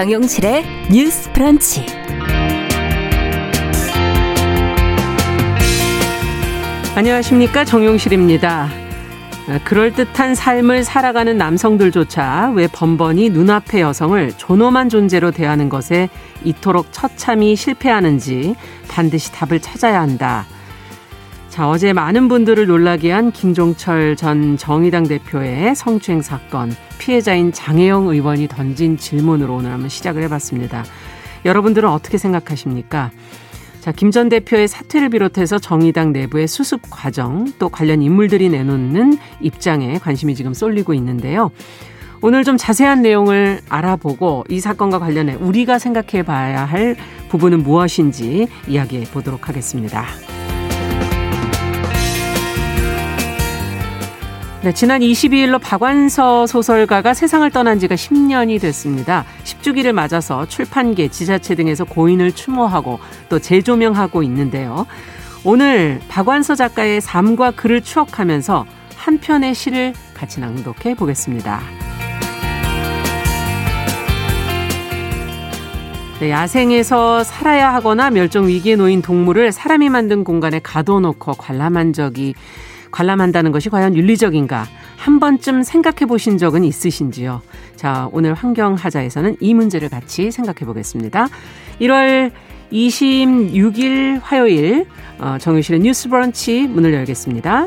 정용실의 뉴스 프런치. 안녕하십니까. 정용실입니다. 그럴듯한 삶을 살아가는 남성들조차 왜 번번이 눈앞의 여성을 존엄한 존재로 대하는 것에 이토록 처참히 실패하는지 반드시 답을 찾아야 한다. 자, 어제 많은 분들을 놀라게 한 김종철 전 정의당 대표의 성추행 사건 피해자인 장혜영 의원이 던진 질문으로 오늘 한번 시작을 해봤습니다. 여러분들은 어떻게 생각하십니까? 자, 김 전 대표의 사퇴를 비롯해서 정의당 내부의 수습 과정 또 관련 인물들이 내놓는 입장에 관심이 지금 쏠리고 있는데요. 오늘 좀 자세한 내용을 알아보고 이 사건과 관련해 우리가 생각해 봐야 할 부분은 무엇인지 이야기해 보도록 하겠습니다. 네, 지난 22일로 박완서 소설가가 세상을 떠난 지가 10년이 됐습니다. 10주기를 맞아서 출판계, 지자체 등에서 고인을 추모하고 또 재조명하고 있는데요. 오늘 박완서 작가의 삶과 글을 추억하면서 한 편의 시를 같이 낭독해 보겠습니다. 네, 야생에서 살아야 하거나 멸종 위기에 놓인 동물을 사람이 만든 공간에 가둬놓고 관람한 적이 관람한다는 것이 과연 윤리적인가 한 번쯤 생각해 보신 적은 있으신지요? 자, 오늘 환경하자에서는 이 문제를 같이 생각해 보겠습니다. 1월 26일 화요일 어, 정유실의 뉴스 브런치 문을 열겠습니다.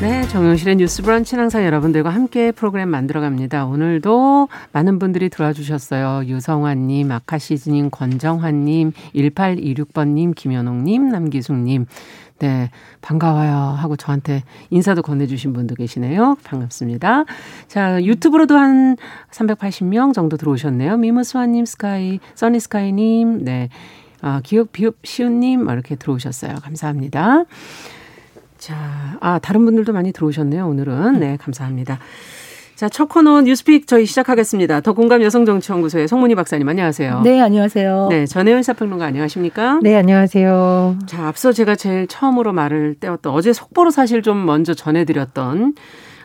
네, 정영실의 뉴스 브런치는 항상 여러분들과 함께 프로그램 만들어갑니다. 오늘도 많은 분들이 들어와 주셨어요. 유성환님, 아카시즈님, 권정환님, 1826번님, 김현옥님, 남기숙님. 네, 반가워요 하고 저한테 인사도 건네주신 분도 계시네요. 반갑습니다. 자, 유튜브로도 한 380명 정도 들어오셨네요. 미무스와님, 스카이, 써니스카이님, 네, 아, 기억 비읍 시우님, 이렇게 들어오셨어요. 감사합니다. 자, 아, 다른 분들도 많이 들어오셨네요, 오늘은. 네, 감사합니다. 자, 첫 코너 뉴스픽 저희 시작하겠습니다. 더 공감 여성정치연구소의 송문희 박사님 안녕하세요. 네, 안녕하세요. 네, 전혜연 사평론가 안녕하십니까? 네, 안녕하세요. 자, 앞서 제가 제일 처음으로 말을 떼었던 어제 속보로 사실 좀 먼저 전해드렸던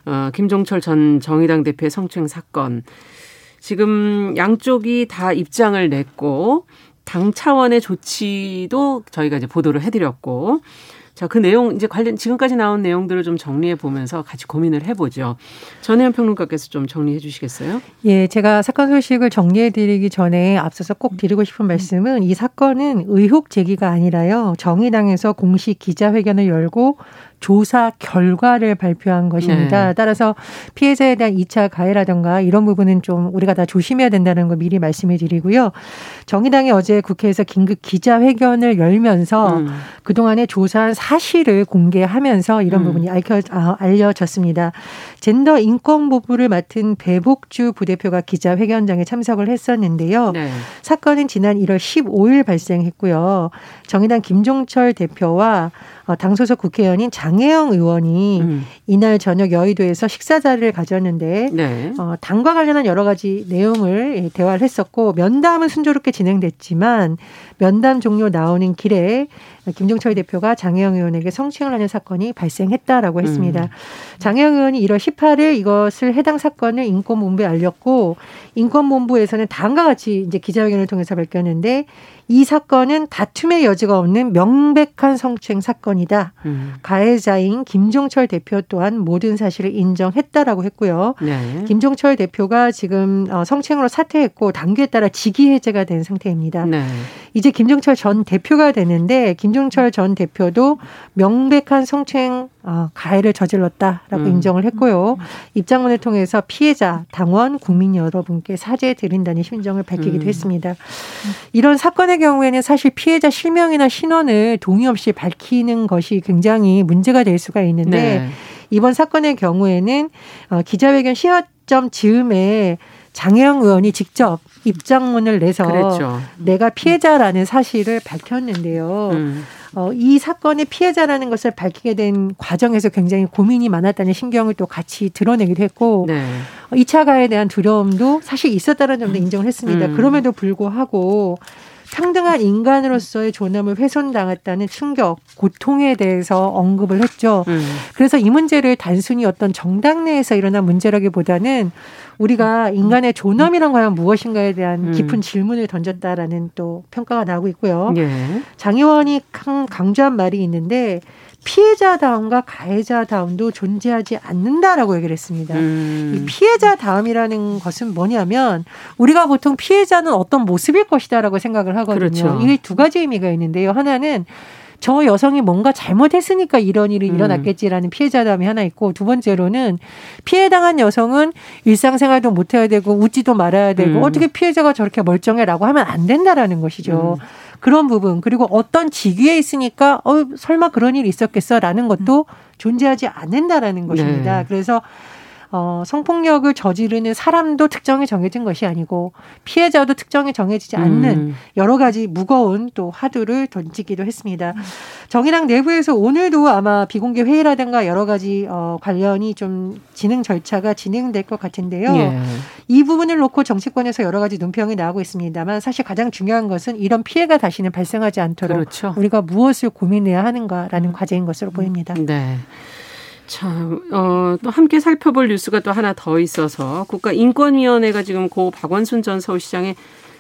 어, 김종철 전 정의당 대표의 성추행 사건. 지금 양쪽이 다 입장을 냈고 당 차원의 조치도 저희가 이제 보도를 해드렸고 자, 그 내용 이제 관련 지금까지 나온 내용들을 좀 정리해 보면서 같이 고민을 해 보죠. 전혜연 평론가께서 좀 정리해 주시겠어요? 예, 제가 사건 소식을 정리해 드리기 전에 앞서서 꼭 드리고 싶은 말씀은 이 사건은 의혹 제기가 아니라요. 정의당에서 공식 기자회견을 열고 조사 결과를 발표한 것입니다. 네. 따라서 피해자에 대한 2차 가해라든가 이런 부분은 좀 우리가 다 조심해야 된다는 거 미리 말씀해 드리고요. 정의당이 어제 국회에서 긴급 기자회견을 열면서 음. 그동안의 조사한 사실을 공개하면서 이런 음. 부분이 알려, 아, 알려졌습니다. 젠더 인권보부를 맡은 배복주 부대표가 기자회견장에 참석을 했었는데요. 네. 사건은 지난 1월 15일 발생했고요. 정의당 김종철 대표와 어, 당 소속 국회의원인 장혜영 의원이 음. 이날 저녁 여의도에서 식사 자리를 가졌는데 네. 어, 당과 관련한 여러 가지 내용을 예, 대화를 했었고 면담은 순조롭게 진행됐지만 면담 종료 나오는 길에 김종철 대표가 장혜영 의원에게 성추행을 하는 사건이 발생했다라고 했습니다. 음. 장혜영 의원이 1월 18일 이것을 해당 사건을 인권본부에 알렸고 인권본부에서는 다음과 같이 이제 기자회견을 통해서 밝혔는데 이 사건은 다툼의 여지가 없는 명백한 성추행 사건이다. 음. 가해자인 김종철 대표 또한 모든 사실을 인정했다라고 했고요. 네. 김종철 대표가 지금 어, 성추행으로 사퇴했고 당규에 따라 직위 해제가 된 상태입니다. 네. 이제 김종철 전 대표가 되는데 김 김종철 전 대표도 명백한 성추행 어, 가해를 저질렀다라고 음. 인정을 했고요. 입장문을 통해서 피해자, 당원, 국민 여러분께 사죄 드린다는 심정을 밝히기도 음. 했습니다. 이런 사건의 경우에는 사실 피해자 실명이나 신원을 동의 없이 밝히는 것이 굉장히 문제가 될 수가 있는데 네. 이번 사건의 경우에는 어, 기자회견 시점 즈음에 장혜영 의원이 직접 입장문을 내서 그랬죠. 내가 피해자라는 사실을 밝혔는데요. 음. 어, 이 사건의 피해자라는 것을 밝히게 된 과정에서 굉장히 고민이 많았다는 신경을 또 같이 드러내기도 했고 네. 2차 어, 가해에 대한 두려움도 사실 있었다는 점도 인정을 했습니다. 음. 그럼에도 불구하고 평등한 인간으로서의 존엄을 훼손당했다는 충격, 고통에 대해서 언급을 했죠. 음. 그래서 이 문제를 단순히 어떤 정당 내에서 일어난 문제라기보다는 우리가 인간의 존엄이란 과연 무엇인가에 대한 음. 깊은 질문을 던졌다라는 또 평가가 나오고 있고요. 예. 장 의원이 강조한 말이 있는데 피해자다움과 가해자다움도 존재하지 않는다라고 얘기를 했습니다. 음. 이 피해자다움이라는 것은 뭐냐면 우리가 보통 피해자는 어떤 모습일 것이다라고 생각을 하거든요. 그렇죠. 이게 두 가지 의미가 있는데요. 하나는 저 여성이 뭔가 잘못했으니까 이런 일이 음. 일어났겠지라는 피해자담이 하나 있고 두 번째로는 피해당한 여성은 일상생활도 못해야 되고 웃지도 말아야 되고 음. 어떻게 피해자가 저렇게 멀쩡해라고 하면 안 된다라는 것이죠. 음. 그런 부분 그리고 어떤 직위에 있으니까 어 설마 그런 일이 있었겠어라는 것도 존재하지 않는다라는 것입니다. 네. 그래서 어, 성폭력을 저지르는 사람도 특정이 정해진 것이 아니고 피해자도 특정이 정해지지 않는 음. 여러 가지 무거운 또 화두를 던지기도 했습니다. 정의당 내부에서 오늘도 아마 비공개 회의라든가 여러 가지 어, 관련이 좀 진행 절차가 진행될 것 같은데요. 예. 이 부분을 놓고 정치권에서 여러 가지 논평이 나오고 있습니다만 사실 가장 중요한 것은 이런 피해가 다시는 발생하지 않도록 그렇죠. 우리가 무엇을 고민해야 하는가라는 과제인 것으로 보입니다. 네. 참, 어, 또 함께 살펴볼 뉴스가 또 하나 더 있어서 국가인권위원회가 지금 고 박원순 전 서울시장의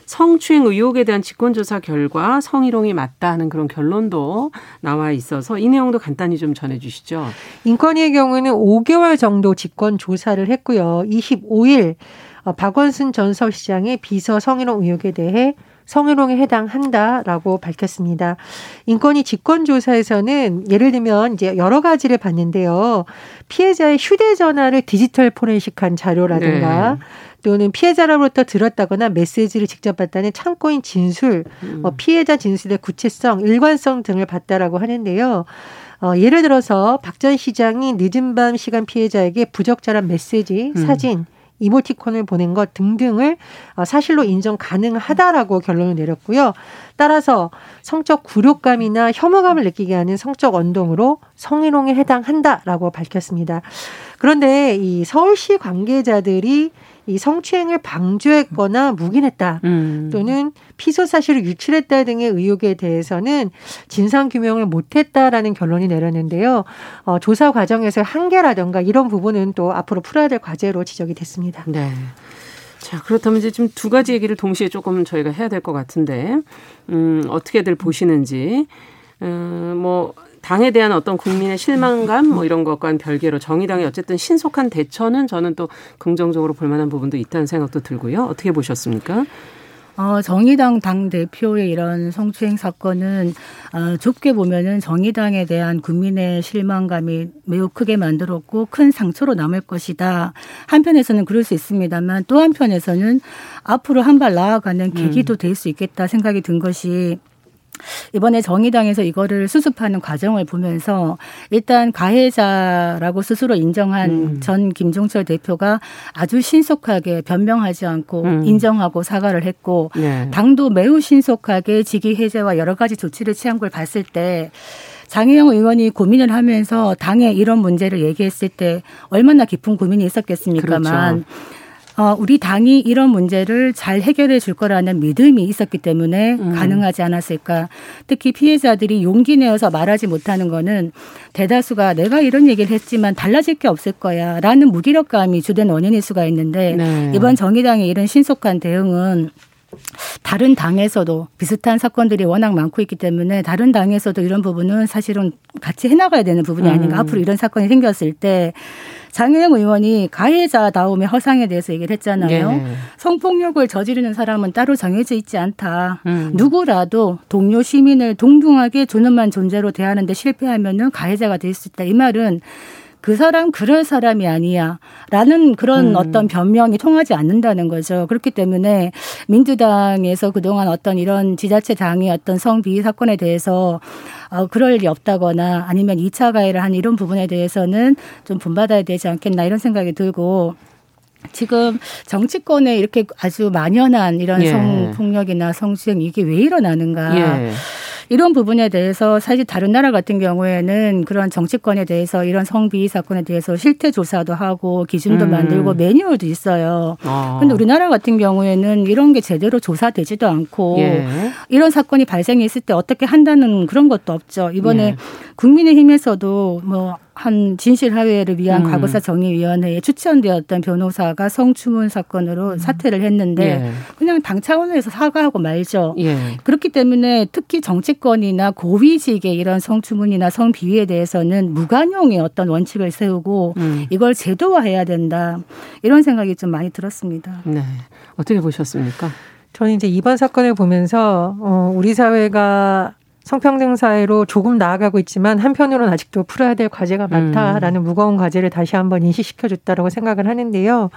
성추행 의혹에 대한 직권조사 결과 성희롱이 맞다 하는 그런 결론도 나와 있어서 이 내용도 간단히 좀 전해 주시죠. 인권위의 경우는 5개월 정도 직권조사를 했고요. 25일 어, 박원순 전 서울시장의 비서 성희롱 의혹에 대해 성희롱에 해당한다라고 밝혔습니다. 인권위 직권조사에서는 예를 들면 이제 여러 가지를 봤는데요. 피해자의 휴대전화를 디지털 포렌식한 자료라든가 네. 또는 피해자로부터 들었다거나 메시지를 직접 받다는 참고인 진술, 음. 뭐 피해자 진술의 구체성, 일관성 등을 봤다라고 하는데요. 어, 예를 들어서 박 전 시장이 늦은 밤 시간 피해자에게 부적절한 메시지, 음. 사진, 이모티콘을 보낸 것 등등을 어, 사실로 인정 가능하다라고 결론을 내렸고요. 따라서 성적 굴욕감이나 혐오감을 느끼게 하는 성적 언동으로 성희롱에 해당한다라고 밝혔습니다. 그런데 이 서울시 관계자들이 이 성추행을 방조했거나 묵인했다 음. 또는 피소 사실을 유출했다 등의 의혹에 대해서는 진상 규명을 못했다라는 결론이 내렸는데요. 어, 조사 과정에서 한계라든가 이런 부분은 또 앞으로 풀어야 될 과제로 지적이 됐습니다. 네. 자, 그렇다면 이제 좀두 가지 얘기를 동시에 조금 저희가 해야 될 것 같은데, 음, 어떻게들 보시는지, 음, 뭐, 당에 대한 어떤 국민의 실망감 뭐 이런 것과는 별개로 정의당의 어쨌든 신속한 대처는 저는 또 긍정적으로 볼 만한 부분도 있다는 생각도 들고요. 어떻게 보셨습니까? 어, 정의당 당 대표의 이런 성추행 사건은 어, 좁게 보면은 정의당에 대한 국민의 실망감이 매우 크게 만들었고 큰 상처로 남을 것이다. 한편에서는 그럴 수 있습니다만 또 한편에서는 앞으로 한 발 나아가는 계기도 음. 될수 있겠다 생각이 든 것이 이번에 정의당에서 이거를 수습하는 과정을 보면서 일단 가해자라고 스스로 인정한 음. 전 김종철 대표가 아주 신속하게 변명하지 않고 음. 인정하고 사과를 했고 네. 당도 매우 신속하게 직위 해제와 여러 가지 조치를 취한 걸 봤을 때 장혜영 의원이 고민을 하면서 당에 이런 문제를 얘기했을 때 얼마나 깊은 고민이 있었겠습니까만 그렇죠. 어, 우리 당이 이런 문제를 잘 해결해 줄 거라는 믿음이 있었기 때문에 음. 가능하지 않았을까. 특히 피해자들이 용기 내어서 말하지 못하는 거는 대다수가 내가 이런 얘기를 했지만 달라질 게 없을 거야 라는 무기력감이 주된 원인일 수가 있는데 네. 이번 정의당의 이런 신속한 대응은 다른 당에서도 비슷한 사건들이 워낙 많고 있기 때문에 다른 당에서도 이런 부분은 사실은 같이 해나가야 되는 부분이 아닌가. 음. 앞으로 이런 사건이 생겼을 때 장혜영 의원이 가해자다움의 허상에 대해서 얘기를 했잖아요. 네. 성폭력을 저지르는 사람은 따로 정해져 있지 않다. 음. 누구라도 동료 시민을 동등하게 존엄한 존재로 대하는데 실패하면은 가해자가 될 수 있다. 이 말은 그 사람 그럴 사람이 아니야. 라는 그런 음. 어떤 변명이 통하지 않는다는 거죠. 그렇기 때문에 민주당에서 그동안 어떤 이런 지자체 당의 어떤 성비위 사건에 대해서 어, 그럴 일이 없다거나 아니면 2차 가해를 한 이런 부분에 대해서는 좀 본받아야 되지 않겠나 이런 생각이 들고 지금 정치권에 이렇게 아주 만연한 이런 예. 성폭력이나 성추행 이게 왜 일어나는가. 예. 이런 부분에 대해서 사실 다른 나라 같은 경우에는 그런 정치권에 대해서 이런 성비위 사건에 대해서 실태 조사도 하고 기준도 음. 만들고 매뉴얼도 있어요. 아. 근데 우리나라 같은 경우에는 이런 게 제대로 조사되지도 않고 예. 이런 사건이 발생했을 때 어떻게 한다는 그런 것도 없죠. 이번에 예. 국민의힘에서도 뭐 한 진실화해를 위한 음. 과거사 정의위원회에 추천되었던 변호사가 성추문 사건으로 음. 사퇴를 했는데 예. 그냥 당 차원에서 사과하고 말죠. 예. 그렇기 때문에 특히 정치권이나 고위직의 이런 성추문이나 성비위에 대해서는 무관용의 어떤 원칙을 세우고 음. 이걸 제도화해야 된다. 이런 생각이 좀 많이 들었습니다. 네. 어떻게 보셨습니까? 저는 이제 이번 사건을 보면서 어, 우리 사회가 성평등 사회로 조금 나아가고 있지만 한편으로는 아직도 풀어야 될 과제가 많다라는 음. 무거운 과제를 다시 한번 인식시켜 줬다라고 생각을 하는데요.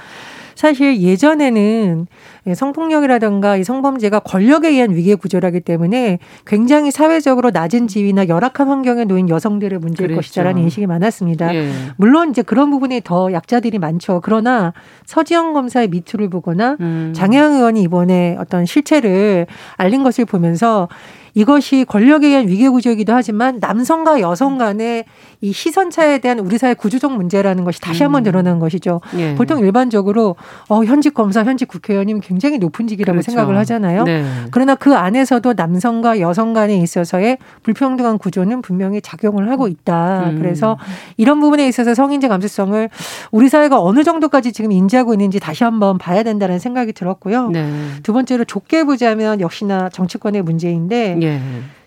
사실 예전에는 성폭력이라든가 이 성범죄가 권력에 의한 위계 구조라기 때문에 굉장히 사회적으로 낮은 지위나 열악한 환경에 놓인 여성들의 문제일 그랬죠. 것이다라는 인식이 많았습니다. 예. 물론 이제 그런 부분이 더 약자들이 많죠. 그러나 서지영 검사의 미투를 보거나 음. 장혜영 의원이 이번에 어떤 실체를 알린 것을 보면서 이것이 권력에 의한 위계 구조이기도 하지만 남성과 여성 간의 이 시선 차에 대한 우리 사회 구조적 문제라는 것이 다시 한번 음. 드러난 것이죠. 예. 보통 일반적으로 어, 현직 검사, 현직 국회의원이면 굉장히 높은 직이라고 그렇죠. 생각을 하잖아요. 네. 그러나 그 안에서도 남성과 여성 간에 있어서의 불평등한 구조는 분명히 작용을 하고 있다. 음. 그래서 이런 부분에 있어서 성인지 감수성을 우리 사회가 어느 정도까지 지금 인지하고 있는지 다시 한번 봐야 된다는 생각이 들었고요. 네. 두 번째로 좁게 보자면 역시나 정치권의 문제인데 예.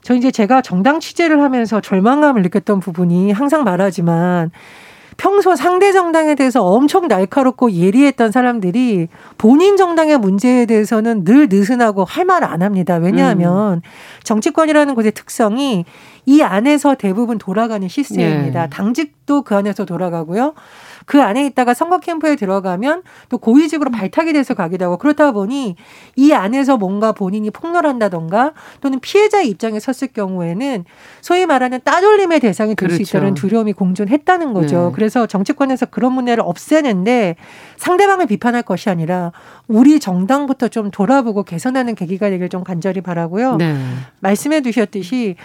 저 이제 제가 정당 취재를 하면서 절망감을 느꼈던 부분이 항상 말하지만 평소 상대 정당에 대해서 엄청 날카롭고 예리했던 사람들이 본인 정당의 문제에 대해서는 늘 느슨하고 할 말 안 합니다. 왜냐하면 음. 정치권이라는 곳의 특성이 이 안에서 대부분 돌아가는 시스템입니다. 네. 당직도 그 안에서 돌아가고요. 그 안에 있다가 선거 캠프에 들어가면 또 고위직으로 발탁이 돼서 가기도 하고 그렇다 보니 이 안에서 뭔가 본인이 폭로한다던가 또는 피해자의 입장에 섰을 경우에는 소위 말하는 따돌림의 대상이 될수 그렇죠. 있다는 두려움이 공존했다는 거죠. 네. 그래서 정치권에서 그런 문제를 없애는데 상대방을 비판할 것이 아니라 우리 정당부터 좀 돌아보고 개선하는 계기가 되길 좀 간절히 바라고요. 네. 말씀해 주셨듯이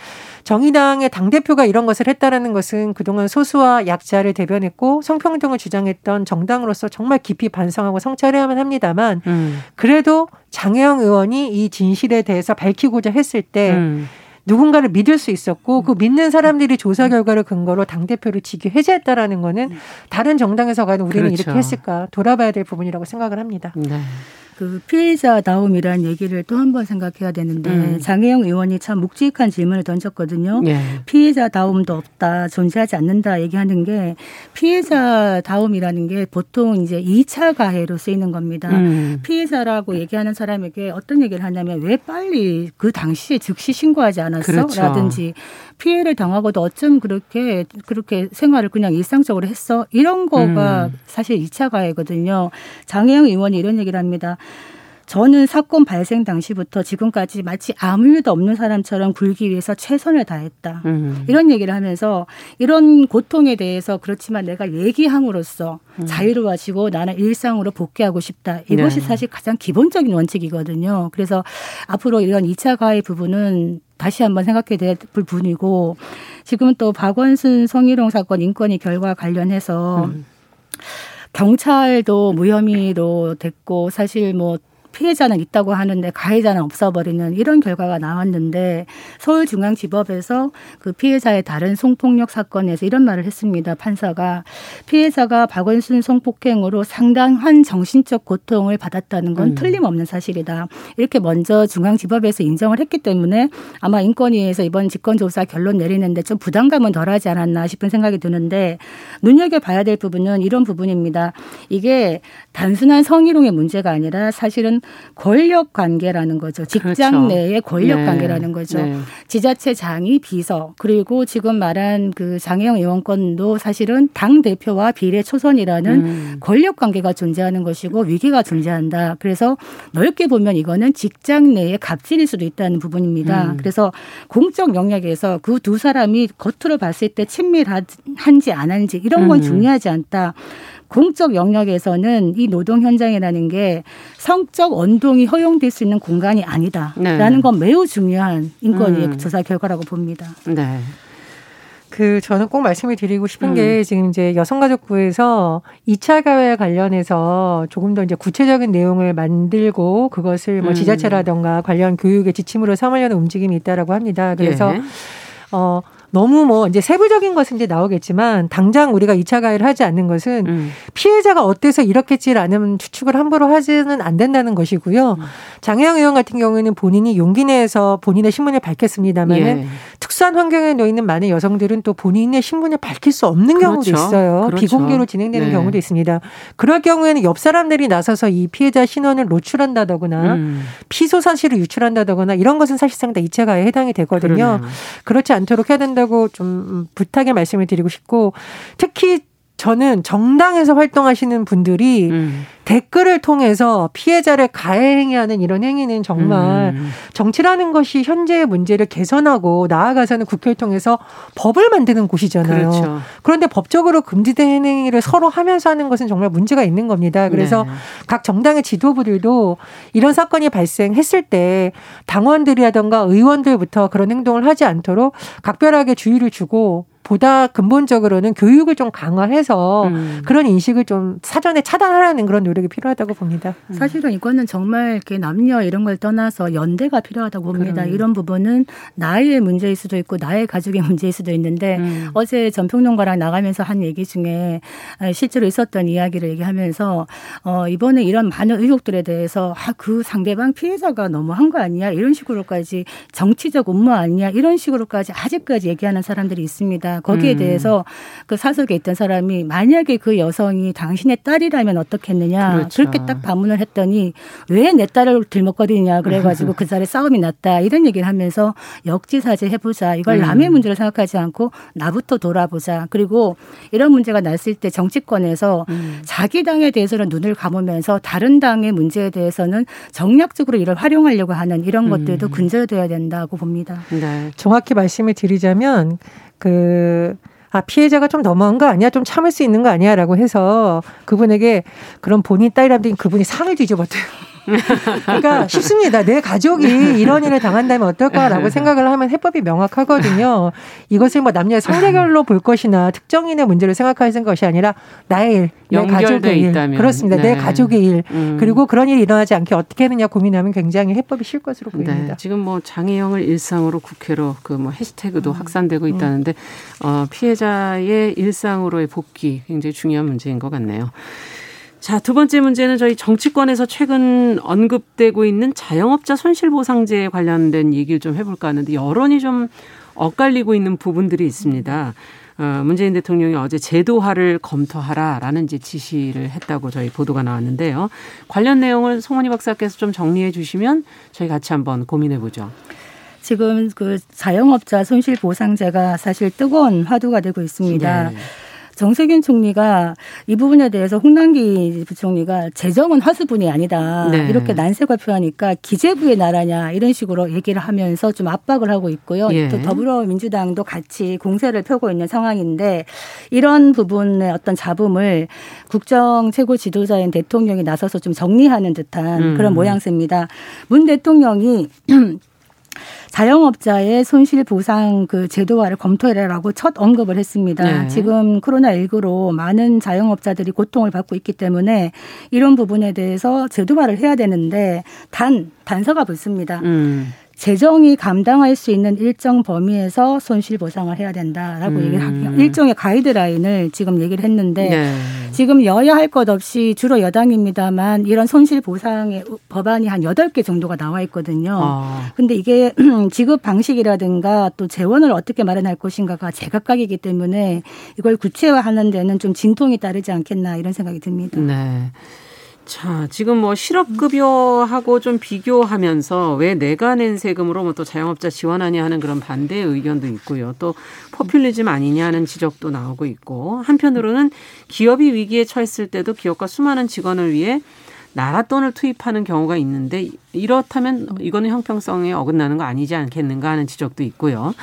정의당의 당대표가 이런 것을 했다라는 것은 그동안 소수와 약자를 대변했고 성평등 을 주장했던 정당으로서 정말 깊이 반성하고 성찰해야만 합니다만 음. 그래도 장혜영 의원이 이 진실에 대해서 밝히고자 했을 때 음. 누군가를 믿을 수 있었고 그 믿는 사람들이 조사 결과를 근거로 당 대표를 직위 해제했다라는 거는 다른 정당에서 가는 우리는 그렇죠. 이렇게 했을까 돌아봐야 될 부분이라고 생각을 합니다. 네. 그 피해자다움이라는 얘기를 또 한 번 생각해야 되는데 음. 장혜영 의원이 참 묵직한 질문을 던졌거든요. 예. 피해자다움도 없다, 존재하지 않는다 얘기하는 게 피해자다움이라는 게 보통 이제 2차 가해로 쓰이는 겁니다. 음. 피해자라고 얘기하는 사람에게 어떤 얘기를 하냐면 왜 빨리 그 당시에 즉시 신고하지 않았어? 그렇죠. 라든지 피해를 당하고도 어쩜 그렇게 그렇게 생활을 그냥 일상적으로 했어? 이런 거가 음. 사실 2차 가해거든요. 장혜영 의원이 이런 얘기를 합니다. 저는 사건 발생 당시부터 지금까지 마치 아무 일도 없는 사람처럼 굴기 위해서 최선을 다했다. 음. 이런 얘기를 하면서 이런 고통에 대해서 그렇지만 내가 얘기함으로써 음. 자유로워지고 나는 일상으로 복귀하고 싶다. 이것이 네. 사실 가장 기본적인 원칙이거든요. 그래서 앞으로 이런 2차 가해 부분은 다시 한번 생각해 야 될 부분이고 지금 또 박원순 성희롱 사건 인권위 결과 관련해서 음. 경찰도 무혐의로 됐고 사실 뭐 피해자는 있다고 하는데 가해자는 없어버리는 이런 결과가 나왔는데 서울중앙지법에서 그 피해자의 다른 성폭력 사건에서 이런 말을 했습니다. 판사가 피해자가 박원순 성폭행으로 상당한 정신적 고통을 받았다는 건 음. 틀림없는 사실이다. 이렇게 먼저 중앙지법에서 인정을 했기 때문에 아마 인권위에서 이번 직권조사 결론 내리는데 좀 부담감은 덜하지 않았나 싶은 생각이 드는데 눈여겨봐야 될 부분은 이런 부분입니다. 이게 단순한 성희롱의 문제가 아니라 사실은 권력 관계라는 거죠. 직장 그렇죠. 내의 권력 네. 관계라는 거죠. 네. 지자체 장이 비서 그리고 지금 말한 그 장혜영 의원권도 사실은 당 대표와 비례 초선이라는 음. 권력 관계가 존재하는 것이고 위기가 존재한다. 그래서 넓게 보면 이거는 직장 내의 갑질일 수도 있다는 부분입니다. 음. 그래서 공적 영역에서 그 두 사람이 겉으로 봤을 때 친밀한지 안 한지 이런 건 음. 중요하지 않다. 공적 영역에서는 이 노동 현장이라는 게 성적 원동이 허용될 수 있는 공간이 아니다라는 네. 건 매우 중요한 인권위의 음. 조사 결과라고 봅니다. 네. 그 저는 꼭 말씀을 드리고 싶은 음. 게 지금 이제 여성가족부에서 2차 가해 관련해서 조금 더 이제 구체적인 내용을 만들고 그것을 뭐 음. 지자체라던가 관련 교육의 지침으로 삼으려는 움직임이 있다라고 합니다. 그래서 예. 어 너무 뭐 이제 세부적인 것은 이제 나오겠지만 당장 우리가 2차 가해를 하지 않는 것은 음. 피해자가 어때서 이렇겠지라는 추측을 함부로 하지는 안 된다는 것이고요. 음. 장혜영 의원 같은 경우에는 본인이 용기 내서 본인의 신문을 밝혔습니다만 예. 특수한 환경에 놓여 있는 많은 여성들은 또 본인의 신문을 밝힐 수 없는 그렇죠. 경우도 있어요. 그렇죠. 비공개로 진행되는 네. 경우도 있습니다. 그럴 경우에는 옆 사람들이 나서서 이 피해자 신원을 노출한다거나 음. 피소 사실을 유출한다거나 이런 것은 사실상 다 2차 가해에 해당이 되거든요. 그러네요. 그렇지 않도록 해야 된다고 한다고 좀 부탁의 말씀을 드리고 싶고 특히 저는 정당에서 활동하시는 분들이 음. 댓글을 통해서 피해자를 가해행위하는 이런 행위는 정말 음. 정치라는 것이 현재의 문제를 개선하고 나아가서는 국회를 통해서 법을 만드는 곳이잖아요. 그렇죠. 그런데 법적으로 금지된 행위를 서로 하면서 하는 것은 정말 문제가 있는 겁니다. 그래서 네. 각 정당의 지도부들도 이런 사건이 발생했을 때 당원들이라던가 의원들부터 그런 행동을 하지 않도록 각별하게 주의를 주고 보다 근본적으로는 교육을 좀 강화해서 음. 그런 인식을 좀 사전에 차단하라는 그런 노력이 필요하다고 봅니다. 음. 사실은 이거는 정말 이렇게 남녀 이런 걸 떠나서 연대가 필요하다고 봅니다. 그럼. 이런 부분은 나의 문제일 수도 있고 나의 가족의 문제일 수도 있는데 음. 어제 전평론가랑 나가면서 한 얘기 중에 실제로 있었던 이야기를 얘기하면서 어 이번에 이런 많은 의혹들에 대해서 아, 그 상대방 피해자가 너무 한 거 아니야 이런 식으로까지 정치적 음모 아니냐 이런 식으로까지 아직까지 얘기하는 사람들이 있습니다. 거기에 음. 대해서 그 사석에 있던 사람이 만약에 그 여성이 당신의 딸이라면 어떻겠느냐 그렇죠. 그렇게 딱 반문을 했더니 왜 내 딸을 들먹거리냐 그래가지고 그 자리에 싸움이 났다 이런 얘기를 하면서 역지사지 해보자 이걸 음. 남의 문제를 생각하지 않고 나부터 돌아보자 그리고 이런 문제가 났을 때 정치권에서 음. 자기 당에 대해서는 눈을 감으면서 다른 당의 문제에 대해서는 정략적으로 이를 활용하려고 하는 이런 것들도 음. 근절돼야 된다고 봅니다. 네. 정확히 말씀을 드리자면 그, 아, 피해자가 좀 너무한 거 아니야? 좀 참을 수 있는 거 아니야? 라고 해서 그분에게 그런 본인 딸이라면 그분이 상을 뒤집었대요. 그러니까 쉽습니다. 내 가족이 이런 일을 당한다면 어떨까라고 생각을 하면 해법이 명확하거든요. 이것을 뭐 남녀의 성대결로 볼 것이나 특정인의 문제를 생각하는 것이 아니라 나의 일, 내 가족의 일. 있다면. 그렇습니다. 네. 내 가족의 일. 음. 그리고 그런 일이 일어나지 않게 어떻게 하느냐 고민하면 굉장히 해법이 쉴 것으로 네. 보입니다. 네. 지금 뭐 장애형을 일상으로 국회로 그 뭐 해시태그도 음. 확산되고 있다는데 어, 피해자의 일상으로의 복귀 굉장히 중요한 문제인 것 같네요. 자, 두 번째 문제는 저희 정치권에서 최근 언급되고 있는 자영업자 손실보상제에 관련된 얘기를 좀 해볼까 하는데 여론이 좀 엇갈리고 있는 부분들이 있습니다. 어, 문재인 대통령이 어제 제도화를 검토하라라는 이제 지시를 했다고 저희 보도가 나왔는데요. 관련 내용을 송원희 박사께서 좀 정리해 주시면 저희 같이 한번 고민해 보죠. 지금 그 자영업자 손실보상제가 사실 뜨거운 화두가 되고 있습니다. 네. 정세균 총리가 이 부분에 대해서 홍남기 부총리가 재정은 화수분이 아니다. 네. 이렇게 난색을 표하니까 기재부의 나라냐 이런 식으로 얘기를 하면서 좀 압박을 하고 있고요. 예. 또 더불어민주당도 같이 공세를 펴고 있는 상황인데 이런 부분의 어떤 잡음을 국정 최고 지도자인 대통령이 나서서 좀 정리하는 듯한 음. 그런 모양새입니다. 문 대통령이 자영업자의 손실 보상 그 제도화를 검토해라라고 첫 언급을 했습니다. 네. 지금 코로나 19로 많은 자영업자들이 고통을 받고 있기 때문에 이런 부분에 대해서 제도화를 해야 되는데 단 단서가 붙습니다. 음. 재정이 감당할 수 있는 일정 범위에서 손실 보상을 해야 된다라고 음. 얘기를 하고요. 일종의 가이드라인을 지금 얘기를 했는데 네. 지금 여야 할 것 없이 주로 여당입니다만 이런 손실 보상의 법안이 한 여덟 개 정도가 나와 있거든요. 아. 근데 이게 지급 방식이라든가 또 재원을 어떻게 마련할 것인가가 제각각이기 때문에 이걸 구체화하는 데는 좀 진통이 따르지 않겠나 이런 생각이 듭니다. 네. 자, 지금 뭐 실업급여하고 좀 비교하면서 왜 내가 낸 세금으로 뭐 또 자영업자 지원하냐 하는 그런 반대 의견도 있고요. 또 포퓰리즘 아니냐 하는 지적도 나오고 있고 한편으로는 기업이 위기에 처했을 때도 기업과 수많은 직원을 위해 나라 돈을 투입하는 경우가 있는데 이렇다면 이거는 형평성에 어긋나는 거 아니지 않겠는가 하는 지적도 있고요.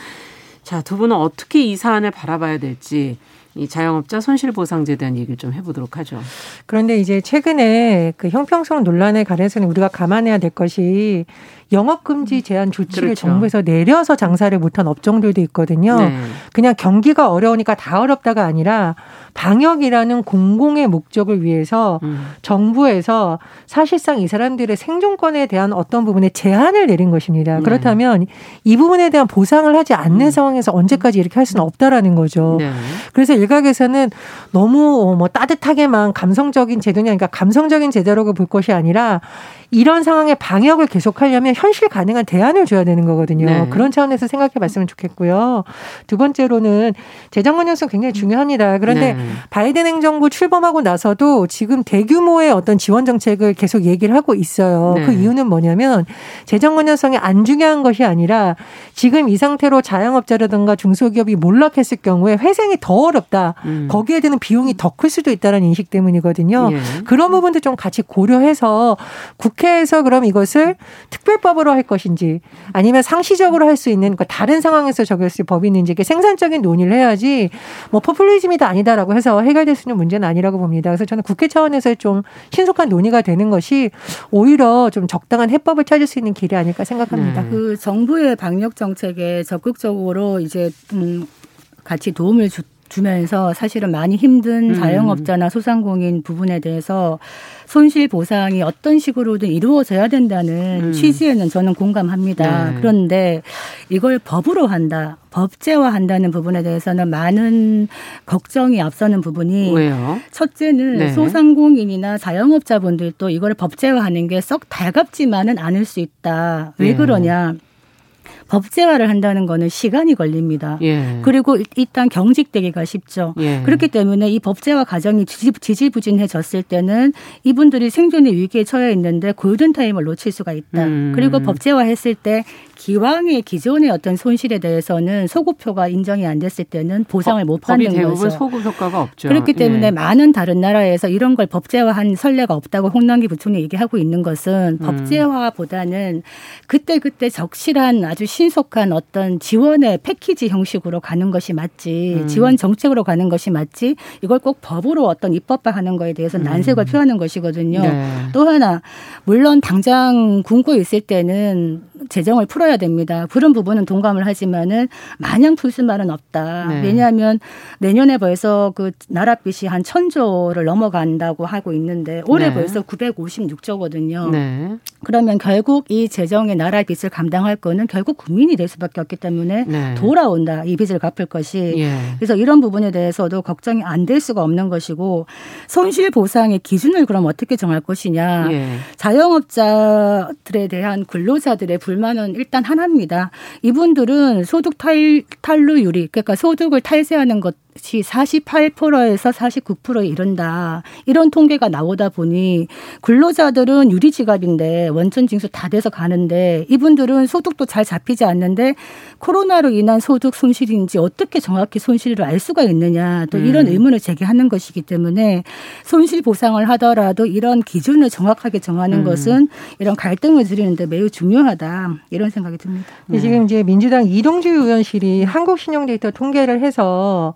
자, 두 분은 어떻게 이 사안을 바라봐야 될지 이 자영업자 손실보상제에 대한 얘기를 좀 해보도록 하죠. 그런데 이제 최근에 그 형평성 논란에 관해서는 우리가 감안해야 될 것이 영업금지 제한 조치를 그렇죠. 정부에서 내려서 장사를 못한 업종들도 있거든요. 네. 그냥 경기가 어려우니까 다 어렵다가 아니라 방역이라는 공공의 목적을 위해서 음. 정부에서 사실상 이 사람들의 생존권에 대한 어떤 부분에 제한을 내린 것입니다. 네. 그렇다면 이 부분에 대한 보상을 하지 않는 음. 상황에서 언제까지 이렇게 할 수는 없다라는 거죠. 네. 그래서 일각에서는 너무 뭐 따뜻하게만 감성적인 제도냐, 그러니까 감성적인 제도라고 볼 것이 아니라 이런 상황에 방역을 계속하려면 현실 가능한 대안을 줘야 되는 거거든요. 네. 그런 차원에서 생각해 봤으면 좋겠고요. 두 번째로는 재정 건전성 굉장히 중요합니다. 그런데 네. 바이든 행정부 출범하고 나서도 지금 대규모의 어떤 지원 정책을 계속 얘기를 하고 있어요. 네. 그 이유는 뭐냐면 재정 건전성이 안 중요한 것이 아니라 지금 이 상태로 자영업자라든가 중소기업이 몰락했을 경우에 회생이 더 어렵다. 음. 거기에 드는 비용이 더 클 수도 있다는 인식 때문이거든요. 예. 그런 부분도 좀 같이 고려해서 국회 국회에서 그럼 이것을 특별 법으로 할 것인지 아니면 상시적으로 할 수 있는 그러니까 다른 상황에서 적용했을 법이 있는지 이게 생산적인 논의를 해야지 뭐 포퓰리즘이다 아니다라고 해서 해결될 수 있는 문제는 아니라고 봅니다. 그래서 저는 국회 차원에서 좀 신속한 논의가 되는 것이 오히려 좀 적당한 해법을 찾을 수 있는 길이 아닐까 생각합니다. 네. 그 정부의 방역 정책에 적극적으로 이제 음 같이 도움을 주, 주면서 사실은 많이 힘든 음. 자영업자나 소상공인 부분에 대해서 손실 보상이 어떤 식으로든 이루어져야 된다는 음. 취지에는 저는 공감합니다. 네. 그런데 이걸 법으로 한다. 법제화한다는 부분에 대해서는 많은 걱정이 앞서는 부분이 왜요? 첫째는 네. 소상공인이나 자영업자분들도 이걸 법제화하는 게 썩 달갑지만은 않을 수 있다. 왜 네. 그러냐? 법제화를 한다는 거는 시간이 걸립니다. 예. 그리고 일단 경직되기가 쉽죠. 예. 그렇기 때문에 이 법제화 과정이 지지부진해졌을 때는 이분들이 생존의 위기에 처해 있는데 골든타임을 놓칠 수가 있다. 음. 그리고 법제화 했을 때 기왕의 기존의 어떤 손실에 대해서는 소급효가 인정이 안 됐을 때는 보상을 못 받는 법이 대부분 거죠. 소급 효과가 없죠. 그렇기 때문에 예. 많은 다른 나라에서 이런 걸 법제화한 선례가 없다고 홍남기 부총리 얘기하고 있는 것은 음. 법제화보다는 그때 그때 적실한 아주 신속한 어떤 지원의 패키지 형식으로 가는 것이 맞지 음. 지원 정책으로 가는 것이 맞지 이걸 꼭 법으로 어떤 입법화하는 거에 대해서 음. 난색을 표하는 것이거든요. 네. 또 하나 물론 당장 굶고 있을 때는 재정을 풀어야 됩니다. 그런 부분은 동감을 하지만은 마냥 풀 수만은 없다. 네. 왜냐하면 내년에 벌써 그 나라 빚이 한 천조를 넘어간다고 하고 있는데 올해 네. 벌써 956조거든요. 네. 그러면 결국 이 재정의 나라 빚을 감당할 거는 결국 국민이 될 수밖에 없기 때문에 네. 돌아온다. 이 빚을 갚을 것이. 예. 그래서 이런 부분에 대해서도 걱정이 안 될 수가 없는 것이고 손실 보상의 기준을 그럼 어떻게 정할 것이냐. 예. 자영업자들에 대한 근로자들의 불만은 일단 하나입니다. 이분들은 소득 탈, 탈루율이 그러니까 소득을 탈세하는 것 시 48%에서 49%에 이른다. 이런 통계가 나오다 보니 근로자들은 유리 지갑인데 원천 징수 다 돼서 가는데 이분들은 소득도 잘 잡히지 않는데 코로나로 인한 소득 손실인지 어떻게 정확히 손실을 알 수가 있느냐 또 이런 음. 의문을 제기하는 것이기 때문에 손실 보상을 하더라도 이런 기준을 정확하게 정하는 음. 것은 이런 갈등을 줄이는데 매우 중요하다 이런 생각이 듭니다. 네. 지금 이제 민주당 이동주 의원실이 한국신용데이터 통계를 해서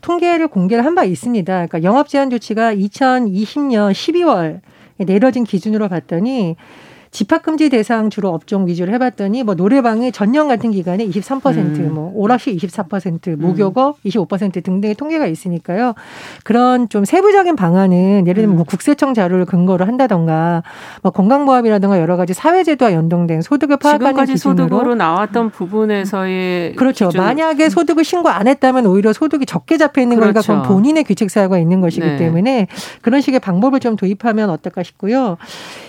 통계를 공개를 한 바 있습니다. 그러니까 영업 제한 조치가 2020년 12월 내려진 기준으로 봤더니 집합금지 대상 주로 업종 위주로 해봤더니 뭐 노래방의 전년 같은 기간에 23%, 음. 뭐 오락실 24%, 목욕업 음. 25% 등등의 통계가 있으니까요. 그런 좀 세부적인 방안은 예를 들면 뭐 음. 국세청 자료를 근거로 한다던가 뭐 건강보험이라든가 여러 가지 사회제도와 연동된 소득을 파악하는 기준으로 소득으로 나왔던 부분에서의 그렇죠. 기준. 만약에 소득을 신고 안 했다면 오히려 소득이 적게 잡혀 있는 그렇죠. 거니까 그건 본인의 규칙 사유가 있는 것이기 네. 때문에 그런 식의 방법을 좀 도입하면 어떨까 싶고요.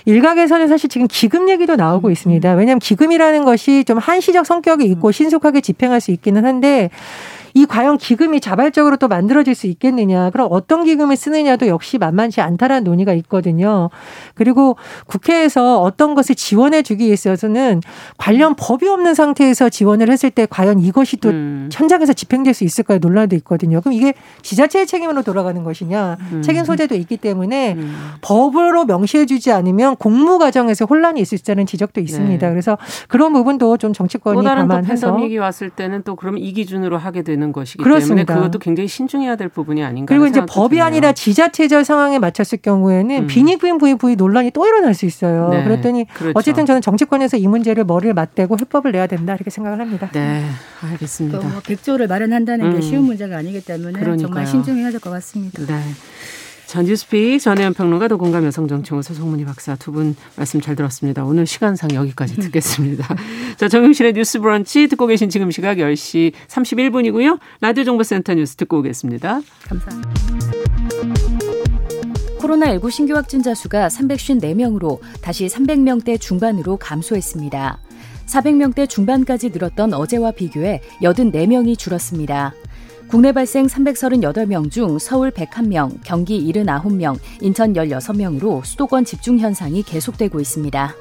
일각에서는 사실 지금 기금 얘기도 나오고 음. 있습니다. 왜냐하면 기금이라는 것이 좀 한시적 성격이 있고 신속하게 집행할 수 있기는 한데 이 과연 기금이 자발적으로 또 만들어질 수 있겠느냐. 그럼 어떤 기금을 쓰느냐도 역시 만만치 않다라는 논의가 있거든요. 그리고 국회에서 어떤 것을 지원해 주기 위해서는 관련 법이 없는 상태에서 지원을 했을 때 과연 이것이 또 음. 현장에서 집행될 수 있을까요? 논란도 있거든요. 그럼 이게 지자체의 책임으로 돌아가는 것이냐. 음. 책임 소재도 있기 때문에 음. 법으로 명시해 주지 않으면 공무 과정에서 혼란이 있을 수있다는 지적도 있습니다. 네. 그래서 그런 부분도 좀 정치권이 또 다른 감안해서 또 팬데믹이 왔을 때는 또 그러면 이 기준으로 하게 되는 되는 것이기 그렇습니다. 때문에 그것도 굉장히 신중해야 될 부분이 아닌가. 그리고 이제 법이 드네요. 아니라 지자체적 상황에 맞췄을 경우에는 음. 비니부인 부인부인 논란이 또 일어날 수 있어요. 네. 그랬더니 그렇죠. 어쨌든 저는 정치권에서 이 문제를 머리를 맞대고 해법을 내야 된다 이렇게 생각을 합니다. 네, 알겠습니다. 뭐 100조를 마련한다는 음. 게 쉬운 문제가 아니기 때문에 그러니까요. 정말 신중해야 될 것 같습니다. 네. 전 뉴스픽 전혜연 평론가 도공감 여성정치연구소 송문희 박사 두 분 말씀 잘 들었습니다. 오늘 시간상 여기까지 듣겠습니다. 자 정용실의 뉴스 브런치 듣고 계신 지금 시각 10시 31분이고요. 라디오 정보센터 뉴스 듣고 오겠습니다. 감사합니다. 코로나19 신규 확진자 수가 354명으로 다시 300명대 중반으로 감소했습니다. 400명대 중반까지 늘었던 어제와 비교해 84명이 줄었습니다. 국내 발생 338명 중 서울 101명, 경기 79명, 인천 16명으로 수도권 집중 현상이 계속되고 있습니다.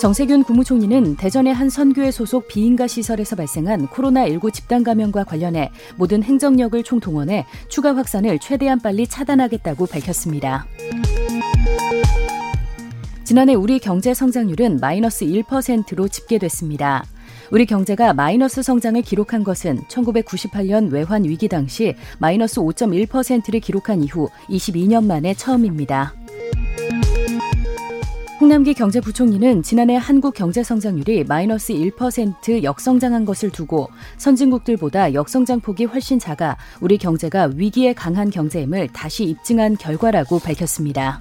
정세균 국무총리는 대전의 한 선교회 소속 비인가 시설에서 발생한 코로나19 집단 감염과 관련해 모든 행정력을 총동원해 추가 확산을 최대한 빨리 차단하겠다고 밝혔습니다. 지난해 우리 경제 성장률은 마이너스 1%로 집계됐습니다. 우리 경제가 마이너스 성장을 기록한 것은 1998년 외환 위기 당시 마이너스 5.1%를 기록한 이후 22년 만에 처음입니다. 홍남기 경제부총리는 지난해 한국 경제 성장률이 마이너스 1% 역성장한 것을 두고 선진국들보다 역성장 폭이 훨씬 작아 우리 경제가 위기에 강한 경제임을 다시 입증한 결과라고 밝혔습니다.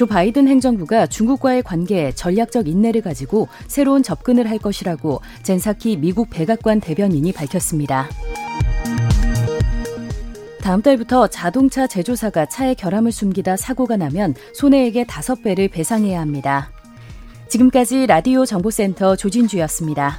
조 바이든 행정부가 중국과의 관계에 전략적 인내를 가지고 새로운 접근을 할 것이라고 젠사키 미국 백악관 대변인이 밝혔습니다. 다음 달부터 자동차 제조사가 차에 결함을 숨기다 사고가 나면 손해액의 다섯 배를 배상해야 합니다. 지금까지 라디오 정보센터 조진주였습니다.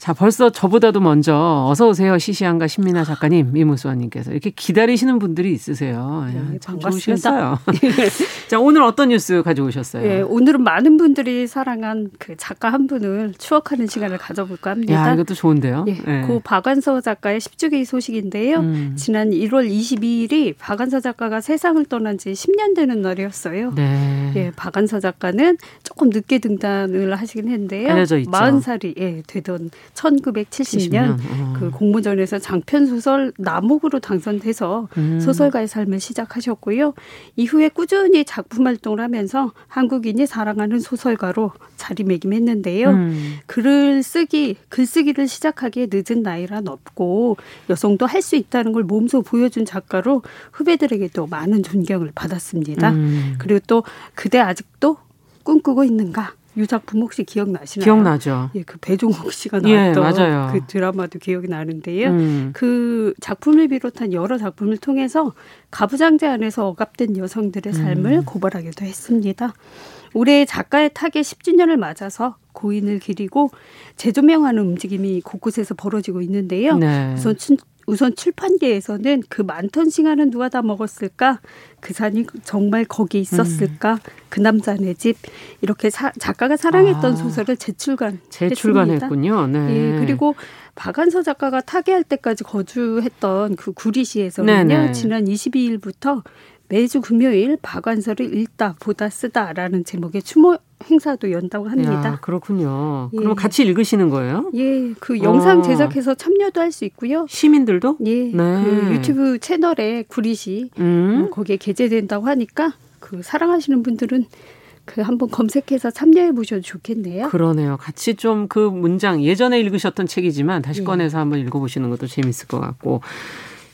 자, 벌써 저보다도 먼저 어서 오세요 시시한가 신민아 작가님, 미무수원님께서 이렇게 기다리시는 분들이 있으세요. 네, 참 좋으시겠어요. 자, 오늘 어떤 뉴스 가져오셨어요? 네, 오늘은 많은 분들이 사랑한 그 작가 한 분을 추억하는 시간을 가져볼까 합니다. 야, 이것도 좋은데요. 예, 네. 고 박완서 작가의 10주기 소식인데요. 음. 지난 1월 22일이 박완서 작가가 세상을 떠난 지 10년 되는 날이었어요. 네. 예, 박완서 작가는 조금 늦게 등단을 하시긴 했는데요. 알려져 있죠. 40살이 예, 되던 1970년 어. 그 공모전에서 장편 소설 남옥으로 당선돼서 음. 소설가의 삶을 시작하셨고요. 이후에 꾸준히 작품 활동을 하면서 한국인이 사랑하는 소설가로 자리매김했는데요. 음. 글을 쓰기, 글쓰기를 시작하기에 늦은 나이란 없고 여성도 할 수 있다는 걸 몸소 보여준 작가로 후배들에게도 많은 존경을 받았습니다. 음. 그리고 또 그대 아직도 꿈꾸고 있는가? 이 작품 혹시 기억나시나요? 기억나죠. 예, 그 배종옥 씨가 예, 나왔던 예, 그 드라마도 기억이 나는데요. 음. 그 작품을 비롯한 여러 작품을 통해서 가부장제 안에서 억압된 여성들의 삶을 음. 고발하기도 했습니다. 올해 작가의 타계 10주년을 맞아서 고인을 기리고 재조명하는 움직임이 곳곳에서 벌어지고 있는데요. 네. 우선 우선 출판계에서는 그 많던 시간은 누가 다 먹었을까? 그 산이 정말 거기 있었을까? 음. 그 남자 네 집 이렇게 사, 작가가 사랑했던 아, 소설을 재출간 재출간했군요. 네. 예, 그리고 박한서 작가가 타계할 때까지 거주했던 그 구리시에서는요. 네네. 지난 22일부터 매주 금요일 박완서를 읽다 보다 쓰다라는 제목의 추모 행사도 연다고 합니다. 야, 그렇군요. 예. 그럼 같이 읽으시는 거예요? 예, 그 영상 어. 제작해서 참여도 할 수 있고요. 시민들도? 예, 네. 그 유튜브 채널에 구리시 음. 어, 거기에 게재된다고 하니까 그 사랑하시는 분들은 그 한번 검색해서 참여해 보셔도 좋겠네요. 그러네요. 같이 좀 그 문장 예전에 읽으셨던 책이지만 다시 예. 꺼내서 한번 읽어보시는 것도 재밌을 것 같고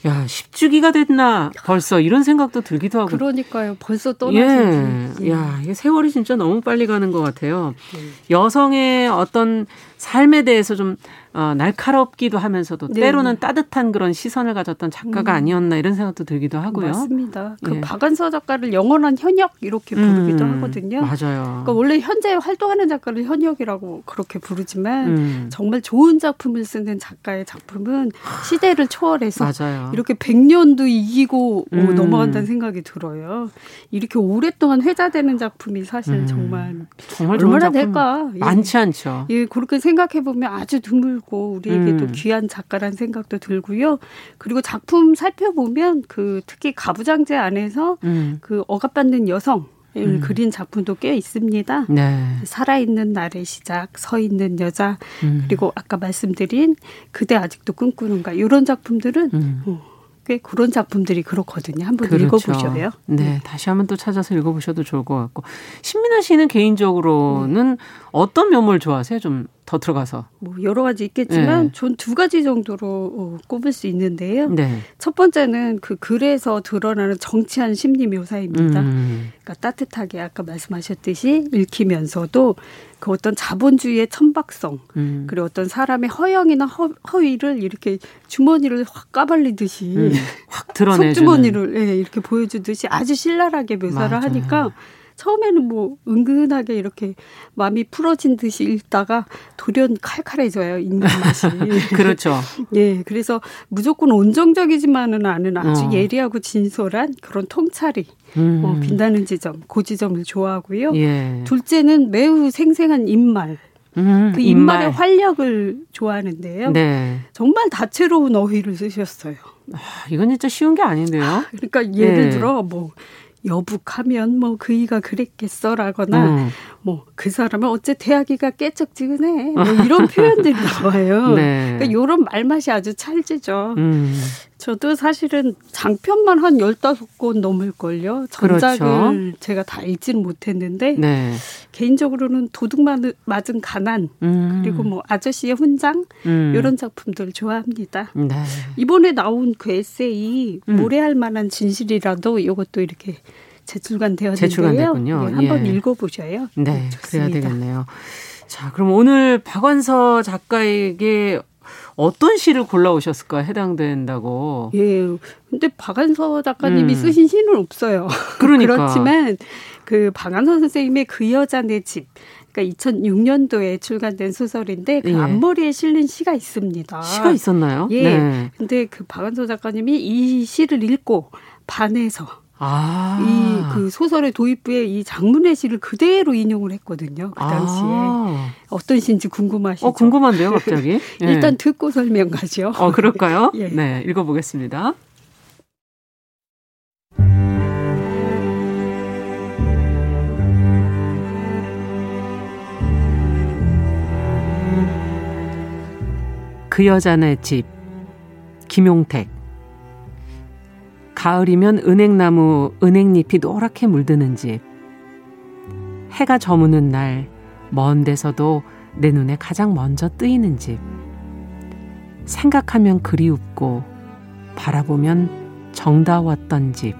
야, 10주기가 됐나 벌써 이런 생각도 들기도 하고. 그러니까요. 벌써 떠나신 예. 야, 이게 세월이 진짜 너무 빨리 가는 것 같아요. 음. 여성의 어떤 삶에 대해서 좀 어, 날카롭기도 하면서도 네. 때로는 따뜻한 그런 시선을 가졌던 작가가 음. 아니었나 이런 생각도 들기도 하고요. 맞습니다. 그 예. 박완서 작가를 영원한 현역 이렇게 부르기도 음. 하거든요. 맞아요. 그러니까 원래 현재 활동하는 작가를 현역이라고 그렇게 부르지만 음. 정말 좋은 작품을 쓰는 작가의 작품은 시대를 초월해서 맞아요. 이렇게 100년도 이기고 음. 넘어간다는 생각이 들어요. 이렇게 오랫동안 회자되는 작품이 사실 음. 정말, 정말 얼마나 될까? 많지 않죠. 예, 그렇게 생각해 보면 아주 드물 고 우리에게도 음. 귀한 작가란 생각도 들고요. 그리고 작품 살펴보면 그 특히 가부장제 안에서 음. 그 억압받는 여성 을 음. 그린 작품도 꽤 있습니다. 네. 살아있는 날의 시작, 서 있는 여자, 음. 그리고 아까 말씀드린 그대 아직도 꿈꾸는가 이런 작품들은 음. 어, 꽤 그런 작품들이 그렇거든요. 한번 그렇죠. 읽어보셔요. 네, 네, 다시 한번 또 찾아서 읽어보셔도 좋을 것 같고 신민아 씨는 개인적으로는 네. 어떤 면모를 좋아하세요? 좀 더 들어가서. 뭐 여러 가지 있겠지만 네. 전두 가지 정도로 어, 꼽을 수 있는데요. 네. 첫 번째는 그 글에서 드러나는 정치한 심리 묘사입니다. 음. 그러니까 따뜻하게 아까 말씀하셨듯이 읽히면서도 그 어떤 자본주의의 천박성 음. 그리고 어떤 사람의 허영이나 허, 허위를 이렇게 주머니를 확 까발리듯이 음. 확 드러내 속주머니를 예, 이렇게 보여주듯이 아주 신랄하게 묘사를 맞아요. 하니까 처음에는 뭐 은근하게 이렇게 마음이 풀어진 듯이 읽다가 돌연 칼칼해져요 읽는 맛이. 그렇죠. 예, 그래서 무조건 온정적이지만은 않은 아주 어. 예리하고 진솔한 그런 통찰이 음. 어, 빈다는 지점, 그 지점을 좋아하고요. 예. 둘째는 매우 생생한 입말. 음, 그 입말의 입말. 활력을 좋아하는데요. 네. 정말 다채로운 어휘를 쓰셨어요. 아, 이건 진짜 쉬운 게 아닌데요. 그러니까 예를 네. 들어 뭐 여북하면 뭐 그이가 그랬겠어라거나 음. 뭐그 사람은 어째 대하기가 깨쩍지근해 뭐 이런 표현들이 나와요. 네. 그러니까 이런 말맛이 아주 찰지죠. 음. 저도 사실은 장편만 한 열다섯 권 넘을걸요. 전작을 그렇죠. 제가 다 읽지는 못했는데 네. 개인적으로는 도둑 맞은 가난 음. 그리고 뭐 아저씨의 훈장 음. 이런 작품들 좋아합니다. 네. 이번에 나온 그 에세이 음. 모래할 만한 진실이라도 이것도 이렇게 재출간 되었는데요. 재출간됐군요. 네, 한번 예. 읽어보셔요. 네, 네 그래야 되겠네요. 자, 그럼 오늘 박완서 작가에게 어떤 시를 골라오셨을까 해당된다고. 예. 근데 박완서 작가님이 음. 쓰신 시는 없어요. 그러니까. 그렇지만 그 박완서 선생님의 그 여자 내 집. 그러니까 2006년도에 출간된 소설인데 그 예. 앞머리에 실린 시가 있습니다. 시가 있었나요? 예. 네. 근데 그 박완서 작가님이 이 시를 읽고 반해서 아. 이그 소설의 도입부에 이 장문의 시를 그대로 인용을 했거든요. 그 당시에 아. 어떤 시인지 궁금하시죠? 어, 궁금한데요, 갑자기. 네. 일단 듣고 설명하죠. 어, 그럴까요? 예. 네, 읽어보겠습니다. 그 여자네 집 김용택 가을이면 은행나무 은행잎이 노랗게 물드는 집. 해가 저무는 날 먼 데서도 내 눈에 가장 먼저 뜨이는 집. 생각하면 그리웁고 바라보면 정다웠던 집.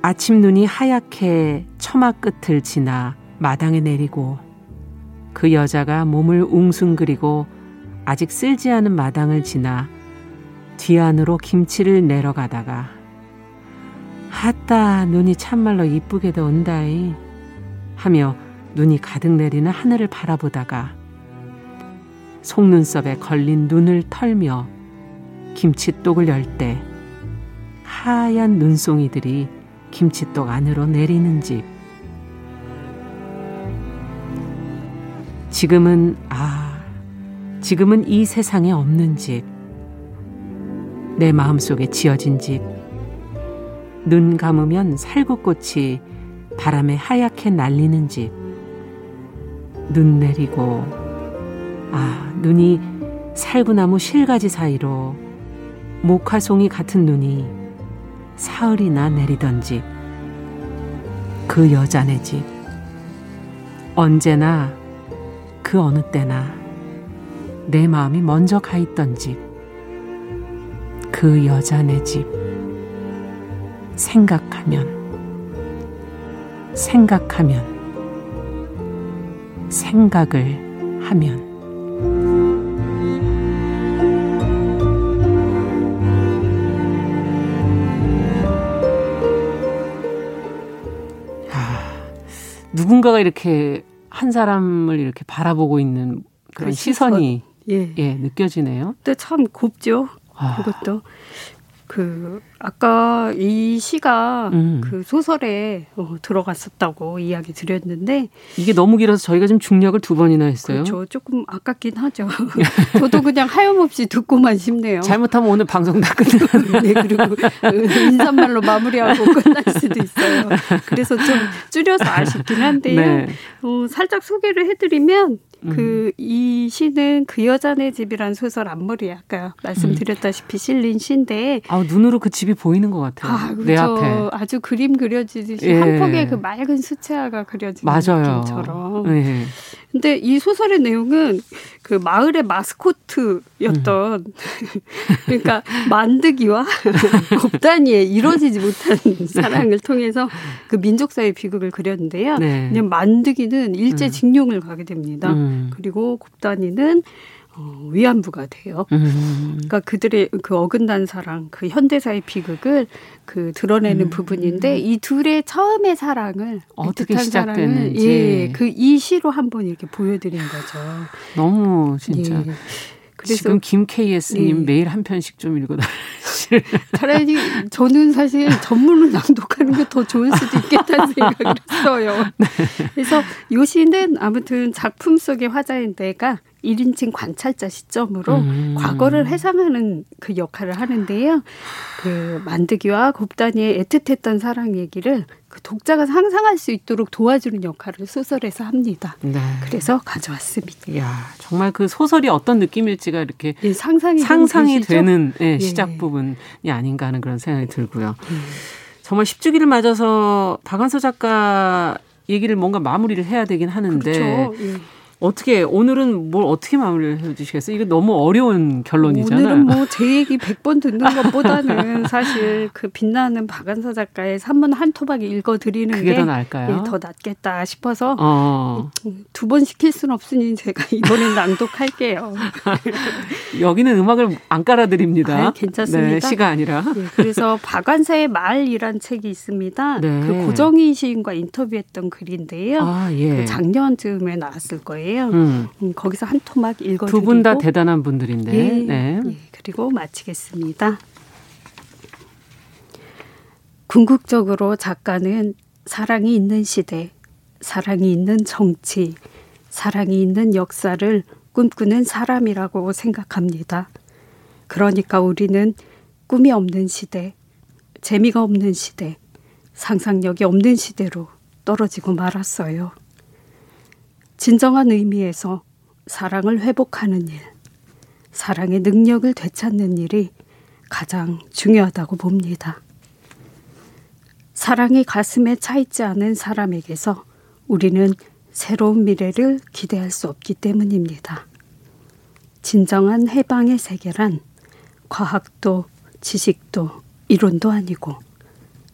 아침 눈이 하얗게 처마 끝을 지나 마당에 내리고 그 여자가 몸을 웅숭그리고 아직 쓸지 않은 마당을 지나 뒤안으로 김치를 내려가다가 하따 눈이 참말로 이쁘게도 온다이 하며 눈이 가득 내리는 하늘을 바라보다가 속눈썹에 걸린 눈을 털며 김치독을 열 때 하얀 눈송이들이 김치독 안으로 내리는 집. 지금은, 아, 지금은 이 세상에 없는 집. 내 마음속에 지어진 집. 눈 감으면 살구꽃이 바람에 하얗게 날리는 집. 눈 내리고, 아, 눈이 살구나무 실가지 사이로 목화송이 같은 눈이 사흘이나 내리던 집. 그 여자네 집. 언제나 그 어느 때나 내 마음이 먼저 가 있던 집. 그 여자 네 집. 생각하면, 생각하면, 생각을 하면. 누군가가 이렇게 한 사람을 이렇게 바라보고 있는 그런 그 시선이 예. 예, 느껴지네요. 근데 참 곱죠. 아. 그것도 그 아까 이 시가 음. 그 소설에 어, 들어갔었다고 이야기 드렸는데 이게 너무 길어서 저희가 좀 중력을 두 번이나 했어요. 그렇죠. 조금 아깝긴 하죠. 저도 그냥 하염없이 듣고만 싶네요. 잘못하면 오늘 방송 다 끝나는. 네, 그리고 인사말로 마무리하고 끝날 수도 있어요. 그래서 좀 줄여서 아쉽긴 한데요. 네. 어, 살짝 소개를 해드리면 음. 그이 시는 그 여자네 집이란 소설 앞머리에 아까 말씀드렸다시피 실린 시인데 아 눈으로 그 집이 보이는 것 같아요. 아, 그렇죠. 내 앞에 아주 그림 그려지듯이 예. 한 폭의 그 맑은 수채화가 그려지는 맞아요. 느낌처럼. 예. 근데 이 소설의 내용은 그 마을의 마스코트였던 음. 그러니까 만드기와 곱단이의 이루어지지 못한 사랑을 통해서 그 민족사의 비극을 그렸는데요. 네. 그냥 만드기는 일제 음. 징용을 가게 됩니다. 음. 그리고 곱단이는 어, 위안부가 돼요. 음. 그러니까 그들의 그 어긋난 사랑, 그 현대사의 비극을 그 드러내는 음. 부분인데 이 둘의 처음의 사랑을 어떻게 시작됐는지 예, 그 이 시로 한번 이렇게 보여드린 거죠. 너무 진짜. 예. 그래서 지금 김KS님 네. 매일 한 편씩 좀 읽어달라실. 차라리 저는 사실 전문을 낭독하는 게 더 좋을 수도 있겠다는 생각을 했어요. 네. 그래서 요 시는 아무튼 작품 속의 화자인 내가 1인칭 관찰자 시점으로 음. 과거를 회상하는 그 역할을 하는데요. 그 만드기와 곱단이의 애틋했던 사랑 얘기를 그 독자가 상상할 수 있도록 도와주는 역할을 소설에서 합니다. 네. 그래서 가져왔습니다. 야 정말 그 소설이 어떤 느낌일지가 이렇게 예, 상상이, 상상이 되는 예, 예, 시작 부분이 아닌가 하는 그런 생각이 들고요. 예. 정말 10주기를 맞아서 박완서 작가 얘기를 뭔가 마무리를 해야 되긴 하는데 그렇죠. 예. 어떻게 오늘은 뭘 어떻게 마무리를 해주시겠어요? 이거 너무 어려운 결론이잖아요. 오늘은 뭐 제 얘기 100번 듣는 것보다는 사실 그 빛나는 박안서 작가의 산문 한 토막 읽어드리는 그게 게 더 나을까요? 예, 더 낫겠다 싶어서 어. 두번 시킬 수는 없으니 제가 이번엔 낭독할게요. 여기는 음악을 안 깔아드립니다. 아, 괜찮습니다. 네, 시가 아니라. 네, 그래서 박안서의 말이란 책이 있습니다. 네. 그 고정희 시인과 인터뷰했던 글인데요. 아, 예. 그 작년쯤에 나왔을 거예요. 거예요. 음. 음, 거기서 한 토막 읽어드리고 두 분 다 대단한 분들인데. 예, 네. 예, 그리고 마치겠습니다. 궁극적으로 작가는 사랑이 있는 시대, 사랑이 있는 정치, 사랑이 있는 역사를 꿈꾸는 사람이라고 생각합니다. 그러니까 우리는 꿈이 없는 시대, 재미가 없는 시대, 상상력이 없는 시대로 떨어지고 말았어요. 진정한 의미에서 사랑을 회복하는 일, 사랑의 능력을 되찾는 일이 가장 중요하다고 봅니다. 사랑이 가슴에 차 있지 않은 사람에게서 우리는 새로운 미래를 기대할 수 없기 때문입니다. 진정한 해방의 세계란 과학도 지식도 이론도 아니고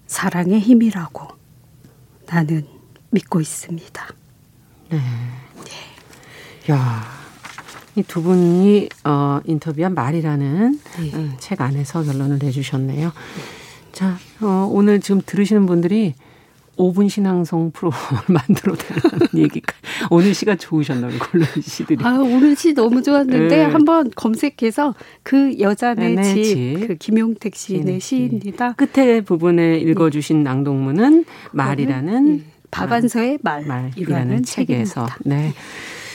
사랑의 힘이라고 나는 믿고 있습니다. 네. 야. 이 두 분이 어, 인터뷰한 말이라는 네. 어, 책 안에서 결론을 내주셨네요. 자, 어, 오늘 지금 들으시는 분들이 5분 신앙송 프로를 만들어 달라는 얘기가 오늘 시가 좋으셨나요, 골룸 씨들이. 아, 오늘 시 너무 좋았는데 네. 한번 검색해서 그 여자네 네, 집, 그 김용택 시인의 네, 시입니다. 끝에 부분에 읽어주신 낭독문은 말이라는 예, 박완서의 말, 말이라는 책에서. 네.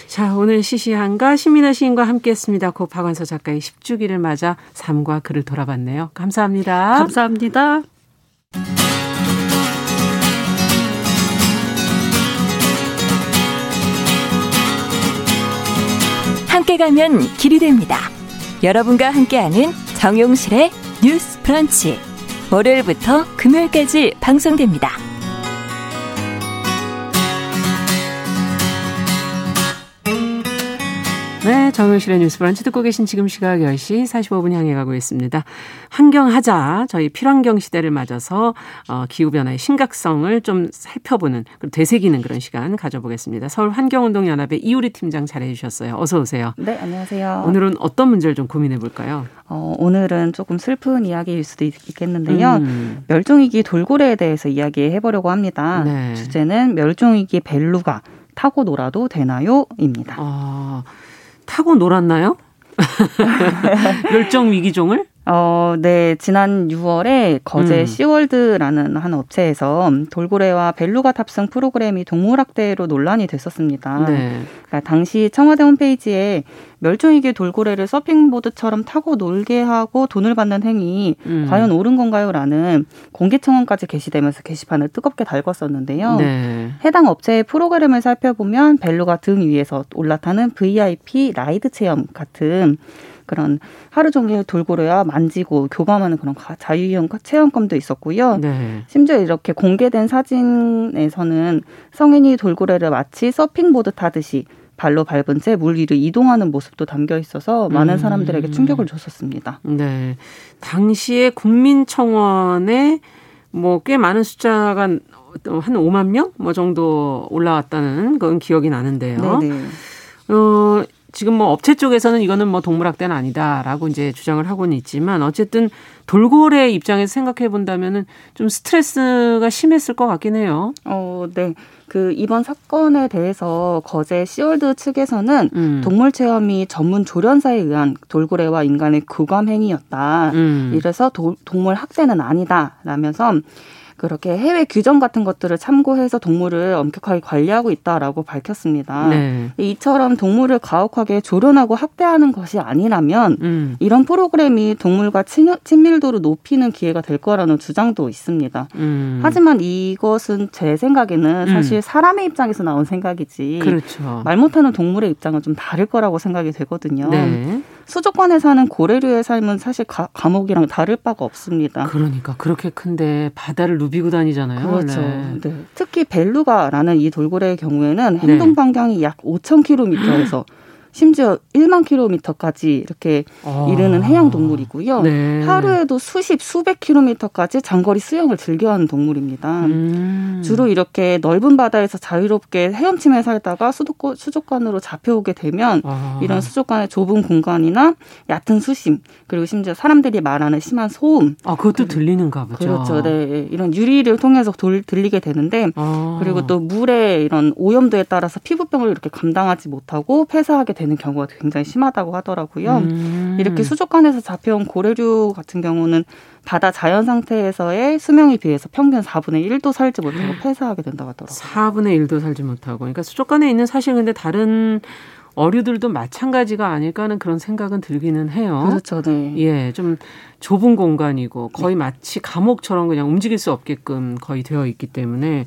자, 오늘 시시한가 시민아 시인과 함께했습니다. 고 박완서 작가의 10주기를 맞아 삶과 글을 돌아봤네요. 감사합니다. 감사합니다. 함께 가면 길이 됩니다. 여러분과 함께하는 정용실의 뉴스 브런치. 월요일부터 금요일까지 방송됩니다. 네, 정용실의 뉴스 브런치 듣고 계신 지금 시각 10시 45분 향해 가고 있습니다. 환경하자 저희 필환경 시대를 맞아서 어, 기후변화의 심각성을 좀 살펴보는 그리고 되새기는 그런 시간 가져보겠습니다. 서울 환경운동연합의 이우리 팀장 잘해 주셨어요. 어서 오세요. 네, 안녕하세요. 오늘은 어떤 문제를 좀 고민해 볼까요? 어, 오늘은 조금 슬픈 이야기일 수도 있겠는데요. 음. 멸종위기 돌고래에 대해서 이야기해 보려고 합니다. 네. 주제는 멸종위기 벨루가 타고 놀아도 되나요?입니다. 아. 타고 놀았나요? 멸종 위기종을? 어, 네. 지난 6월에 거제 음. 시월드라는 한 업체에서 돌고래와 벨루가 탑승 프로그램이 동물학대로 논란이 됐었습니다. 네. 그러니까 당시 청와대 홈페이지에 멸종위기 돌고래를 서핑보드처럼 타고 놀게 하고 돈을 받는 행위 음. 과연 옳은 건가요?라는 공개 청원까지 게시되면서 게시판을 뜨겁게 달궜었는데요. 네. 해당 업체의 프로그램을 살펴보면 벨루가 등 위에서 올라타는 VIP 라이드 체험 같은 그런 하루 종일 돌고래와 만지고 교감하는 그런 자유형 체험감도 있었고요. 네. 심지어 이렇게 공개된 사진에서는 성인이 돌고래를 마치 서핑보드 타듯이 발로 밟은 채 물 위로 이동하는 모습도 담겨 있어서 많은 음. 사람들에게 충격을 줬었습니다. 네. 당시에 국민청원에 뭐 꽤 많은 숫자가 한 5만 명 뭐 정도 올라왔다는 그런 기억이 나는데요. 네네. 어, 지금 뭐 업체 쪽에서는 이거는 뭐 동물학대는 아니다라고 이제 주장을 하고는 있지만 어쨌든 돌고래 입장에서 생각해 본다면은 좀 스트레스가 심했을 것 같긴 해요. 어, 네. 그 이번 사건에 대해서 거제 시월드 측에서는 음. 동물 체험이 전문 조련사에 의한 돌고래와 인간의 교감 행위였다. 음. 이래서 도, 동물 학대는 아니다라면서 그렇게 해외 규정 같은 것들을 참고해서 동물을 엄격하게 관리하고 있다라고 밝혔습니다. 네. 이처럼 동물을 가혹하게 조련하고 학대하는 것이 아니라면 음. 이런 프로그램이 동물과 친밀도를 높이는 기회가 될 거라는 주장도 있습니다. 음. 하지만 이것은 제 생각에는 음. 사실 음. 사람의 입장에서 나온 생각이지 그렇죠. 말 못하는 동물의 입장은 좀 다를 거라고 생각이 되거든요. 네. 수족관에 사는 고래류의 삶은 사실 가, 감옥이랑 다를 바가 없습니다. 그러니까 그렇게 큰데 바다를 누비고 다니잖아요. 그렇죠. 네. 특히 벨루가라는 이 돌고래의 경우에는 행동 반경이 약 5,000km에서 심지어 1만 킬로미터까지 이렇게 아. 이르는 해양 동물이고요. 네. 하루에도 수십 수백 킬로미터까지 장거리 수영을 즐겨하는 동물입니다. 음. 주로 이렇게 넓은 바다에서 자유롭게 헤엄치며 살다가 수도권 수족관으로 잡혀오게 되면 아. 이런 수족관의 좁은 공간이나 얕은 수심 그리고 심지어 사람들이 말하는 심한 소음 아 그것도 들리는가 보죠. 그렇죠. 네. 이런 유리를 통해서 돌, 들리게 되는데 아. 그리고 또 물의 이런 오염도에 따라서 피부병을 이렇게 감당하지 못하고 폐사하게 되는 경우가 굉장히 심하다고 하더라고요. 음. 이렇게 수족관에서 잡혀온 고래류 같은 경우는 바다 자연 상태에서의 수명에 비해서 평균 4분의 1도 살지 못하고 폐사하게 된다고 하더라고요. 4분의 1도 살지 못하고. 그러니까 수족관에 있는 사실 근데 다른 어류들도 마찬가지가 아닐까 하는 그런 생각은 들기는 해요. 그렇죠. 네. 예, 좀 좁은 공간이고 거의 마치 감옥처럼 그냥 움직일 수 없게끔 거의 되어 있기 때문에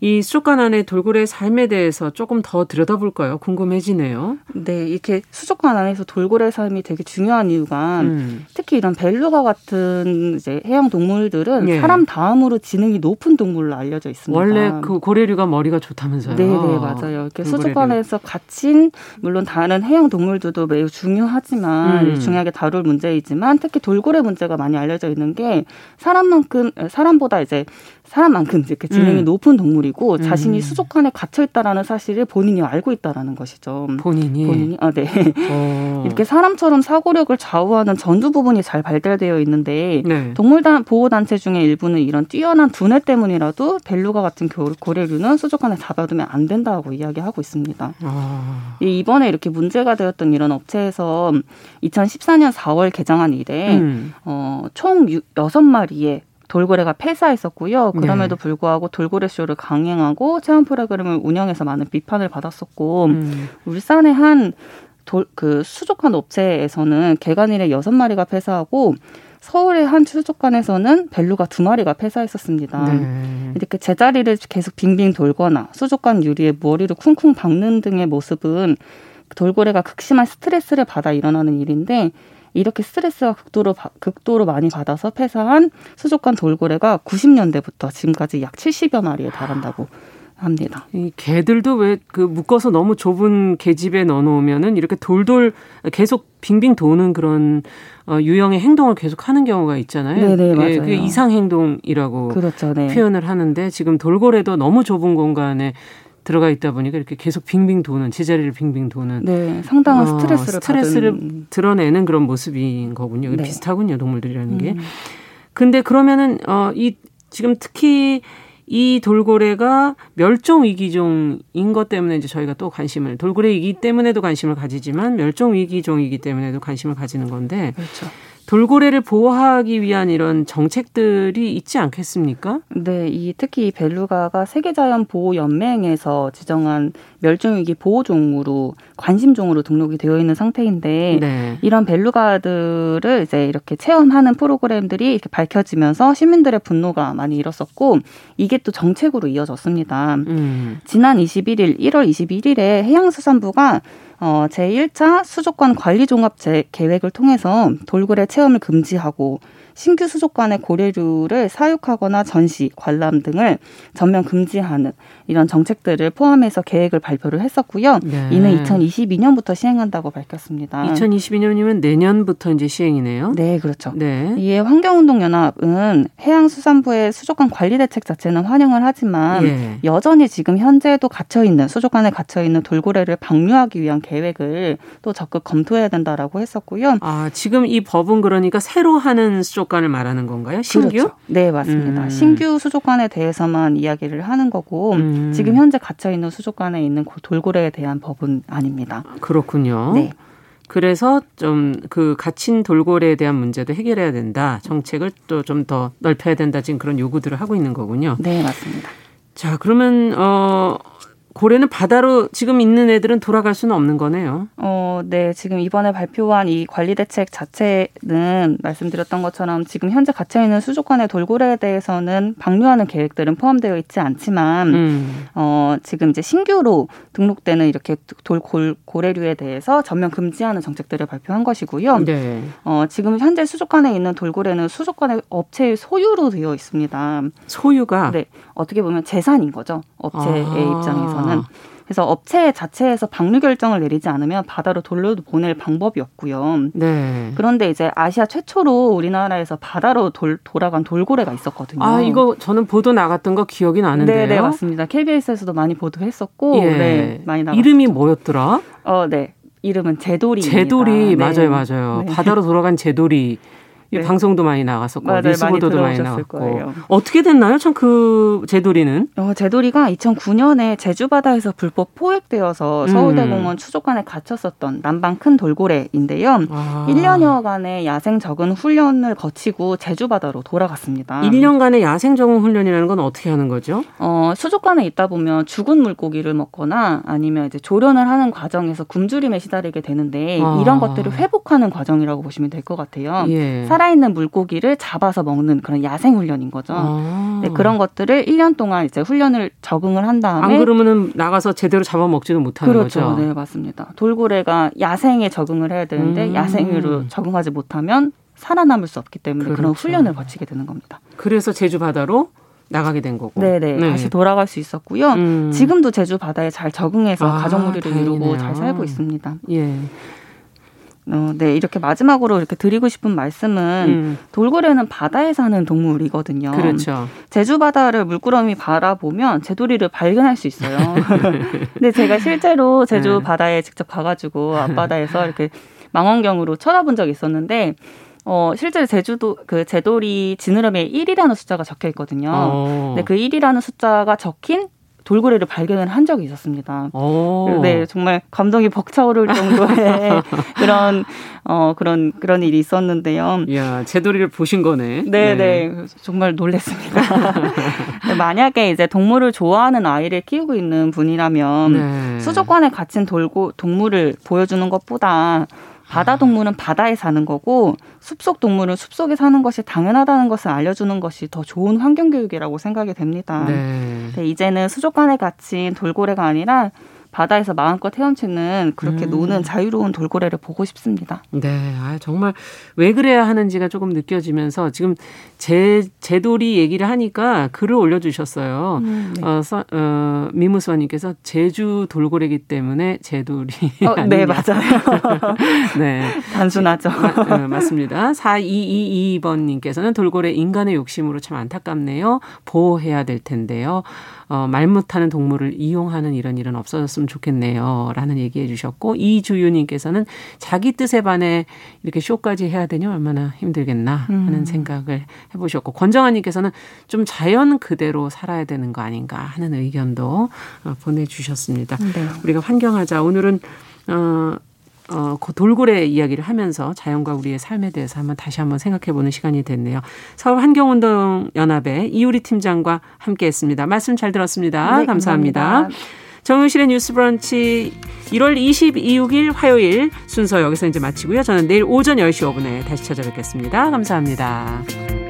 이 수족관 안의 돌고래의 삶에 대해서 조금 더 들여다볼까요? 궁금해지네요. 네, 이렇게 수족관 안에서 돌고래 삶이 되게 중요한 이유가 음. 특히 이런 벨루가 같은 이제 해양 동물들은 예. 사람 다음으로 지능이 높은 동물로 알려져 있습니다. 원래 그 고래류가 머리가 좋다면서요? 네, 네, 맞아요. 이렇게 수족관에서 갇힌 물론 다른 해양 동물들도 매우 중요하지만 음. 중요하게 다룰 문제이지만 특히 돌고래 문제가 많이 알려져 있는 게 사람만큼 사람보다 이제 사람만큼 이렇게 지능이 음. 높은 동물이고 음. 자신이 수족관에 갇혀 있다라는 사실을 본인이 알고 있다라는 것이죠. 본인이 본인이 아 네. 어. 이렇게 사람처럼 사고력을 좌우하는 전두 부분이 잘 발달되어 있는데 네. 동물단 보호 단체 중에 일부는 이런 뛰어난 두뇌 때문이라도 벨루가 같은 고래류는 수족관에 잡아두면 안 된다고 이야기하고 있습니다. 아. 이번에 이렇게 문제가 되었던 이런 업체에서 2014년 4월 개장한 이래 음. 어, 총 6마리의 돌고래가 폐사했었고요. 그럼에도 네. 불구하고 돌고래 쇼를 강행하고 체험 프로그램을 운영해서 많은 비판을 받았었고 음. 울산의 한 돌, 그 수족관 업체에서는 개간일에 여섯 마리가 폐사하고 서울의 한 수족관에서는 벨루가 두 마리가 폐사했었습니다. 네. 이렇게 제자리를 계속 빙빙 돌거나 수족관 유리에 머리를 쿵쿵 박는 등의 모습은 돌고래가 극심한 스트레스를 받아 일어나는 일인데 이렇게 스트레스가 극도로 극도로 많이 받아서 폐사한 수족관 돌고래가 90년대부터 지금까지 약 70여 마리에 달한다고 합니다. 이 개들도 왜 그 묶어서 너무 좁은 개집에 넣어놓으면은 이렇게 돌돌 계속 빙빙 도는 그런 어, 유형의 행동을 계속 하는 경우가 있잖아요. 네네 네, 맞아요. 예, 그게 이상 행동이라고 그렇죠, 네. 표현을 하는데 지금 돌고래도 너무 좁은 공간에 들어가 있다 보니까 이렇게 계속 빙빙 도는 제자리를 빙빙 도는 네, 상당한 어, 스트레스를 스트레스를 받은. 드러내는 그런 모습인 거군요. 네. 비슷하군요, 동물들이라는 게. 음. 근데 그러면은 어 이 지금 특히 이 돌고래가 멸종 위기종인 것 때문에 이제 저희가 또 관심을 돌고래이기 때문에도 관심을 가지지만 멸종 위기종이기 때문에도 관심을 가지는 건데 그렇죠. 돌고래를 보호하기 위한 이런 정책들이 있지 않겠습니까? 네, 이 특히 이 벨루가가 세계자연보호연맹에서 지정한 멸종위기 보호종으로 관심종으로 등록이 되어 있는 상태인데 네. 이런 벨루가들을 이제 이렇게 체험하는 프로그램들이 이렇게 밝혀지면서 시민들의 분노가 많이 일었었고 이게 또 정책으로 이어졌습니다. 음. 지난 21일 1월 21일에 해양수산부가 어, 제1차 수족관 관리 종합 계획을 통해서 돌고래 체험을 금지하고 신규 수족관의 고래류를 사육하거나 전시, 관람 등을 전면 금지하는 이런 정책들을 포함해서 계획을 발표를 했었고요. 네. 이는 2022년부터 시행한다고 밝혔습니다. 2022년이면 내년부터 이제 시행이네요. 네, 그렇죠. 네. 이에 환경운동연합은 해양수산부의 수족관 관리 대책 자체는 환영을 하지만 예. 여전히 지금 현재도 갇혀 있는 수족관에 갇혀 있는 돌고래를 방류하기 위한 계획을 또 적극 검토해야 된다라고 했었고요. 아, 지금 이 법은 그러니까 새로 하는 수족 관을 말하는 건가요? 신규? 그렇죠. 네, 맞습니다. 음. 신규 수족관에 대해서만 이야기를 하는 거고 음. 음. 지금 현재 갇혀 있는 수족관에 있는 돌고래에 대한 법은 아닙니다. 그렇군요. 네. 그래서 좀 그 갇힌 돌고래에 대한 문제도 해결해야 된다. 정책을 또 좀 더 넓혀야 된다. 지금 그런 요구들을 하고 있는 거군요. 네, 맞습니다. 자, 그러면 어 고래는 바다로 지금 있는 애들은 돌아갈 수는 없는 거네요. 어, 네. 지금 이번에 발표한 이 관리 대책 자체는 말씀드렸던 것처럼 지금 현재 갇혀 있는 수족관의 돌고래에 대해서는 방류하는 계획들은 포함되어 있지 않지만 음. 어, 지금 이제 신규로 등록되는 이렇게 돌 고래류에 대해서 전면 금지하는 정책들을 발표한 것이고요. 네. 어, 지금 현재 수족관에 있는 돌고래는 수족관의 업체의 소유로 되어 있습니다. 소유가 네. 어떻게 보면 재산인 거죠. 업체의 아. 입장에서는. 그래서 업체 자체에서 방류 결정을 내리지 않으면 바다로 돌로 보낼 방법이 없고요. 네. 그런데 이제 아시아 최초로 우리나라에서 바다로 돌, 돌아간 돌고래가 있었거든요. 아 이거 저는 보도 나갔던 거 기억이 나는데요. 네, 네 맞습니다. KBS에서도 많이 보도했었고, 예. 네, 많이 나갔 이름이 뭐였더라? 어, 네. 이름은 제돌이. 제돌이 네. 맞아요, 맞아요. 네. 바다로 돌아간 제돌이. 네. 방송도 많이 나갔었고 맞아요. 뉴스보도도 많이, 많이 나갔고 거예요. 어떻게 됐나요? 참 그 제돌이는 어, 제돌이가 2009년에 제주 바다에서 불법 포획되어서 음. 서울대공원 추족관에 갇혔었던 남방 큰 돌고래인데요. 아. 1년여간의 야생 적응 훈련을 거치고 제주 바다로 돌아갔습니다. 1년간의 야생 적응 훈련이라는 건 어떻게 하는 거죠? 어, 수족관에 있다 보면 죽은 물고기를 먹거나 아니면 이제 조련을 하는 과정에서 굶주림에 시달리게 되는데 아. 이런 것들을 회복하는 과정이라고 보시면 될 것 같아요. 예. 살아있는 물고기를 잡아서 먹는 그런 야생 훈련인 거죠. 아. 네, 그런 것들을 1년 동안 이제 훈련을 적응을 한 다음에 안 그러면은 나가서 제대로 잡아먹지도 못하는 그렇죠. 거죠. 네, 맞습니다. 돌고래가 야생에 적응을 해야 되는데 음. 야생으로 적응하지 못하면 살아남을 수 없기 때문에 그렇죠. 그런 훈련을 거치게 되는 겁니다. 그래서 제주 바다로 나가게 된 거고. 네네. 네. 다시 돌아갈 수 있었고요. 음. 지금도 제주 바다에 잘 적응해서 아, 가족 무리를 이루고 잘 살고 있습니다. 예. 어, 네, 이렇게 마지막으로 이렇게 드리고 싶은 말씀은 음. 돌고래는 바다에 사는 동물이거든요. 그렇죠. 제주 바다를 물구러미 바라보면 제돌이를 발견할 수 있어요. 근데 제가 실제로 제주 네. 바다에 직접 가가지고 앞바다에서 이렇게 망원경으로 쳐다본 적이 있었는데 어, 실제로 제주도 그 제돌이 지느러미에 1이라는 숫자가 적혀 있거든요. 어. 근데 그 1이라는 숫자가 적힌 돌고래를 발견을 한 적이 있었습니다. 오. 네, 정말 감동이 벅차오를 정도의 그런 어 그런 그런 일이 있었는데요. 야, 제돌이를 보신 거네. 네, 네, 네. 정말 놀랬습니다. 만약에 이제 동물을 좋아하는 아이를 키우고 있는 분이라면 네. 수족관에 갇힌 돌고 동물을 보여주는 것보다 바다 동물은 바다에 사는 거고 숲속 동물은 숲속에 사는 것이 당연하다는 것을 알려주는 것이 더 좋은 환경 교육이라고 생각이 됩니다. 네. 이제는 수족관에 갇힌 돌고래가 아니라 바다에서 마음껏 헤엄치는 그렇게 음. 노는 자유로운 돌고래를 보고 싶습니다. 네, 아, 정말 왜 그래야 하는지가 조금 느껴지면서 지금 제 제돌이 얘기를 하니까 글을 올려주셨어요. 음, 네. 어, 서, 어, 미무수원님께서 제주 돌고래기 때문에 제돌이. 어, 네, 맞아요. 네, 단순하죠. 마, 네, 맞습니다. 4222번님께서는 돌고래 인간의 욕심으로 참 안타깝네요. 보호해야 될 텐데요. 어, 말 못하는 동물을 이용하는 이런 일은 없어졌으면 좋겠네요. 라는 얘기해 주셨고, 이주유님께서는 자기 뜻에 반해 이렇게 쇼까지 해야 되니 얼마나 힘들겠나 하는 음. 생각을 해보셨고, 권정아님께서는 좀 자연 그대로 살아야 되는 거 아닌가 하는 의견도 어, 보내주셨습니다. 네. 우리가 환경하자. 오늘은 어, 어, 그 돌고래 이야기를 하면서 자연과 우리의 삶에 대해서 한번 다시 한번 생각해 보는 시간이 됐네요. 서울 환경운동 연합의 이우리 팀장과 함께 했습니다. 말씀 잘 들었습니다. 네, 감사합니다. 감사합니다. 정용실의 뉴스 브런치 1월 22일 화요일 순서 여기서 이제 마치고요. 저는 내일 오전 10시 5분에 다시 찾아뵙겠습니다. 감사합니다.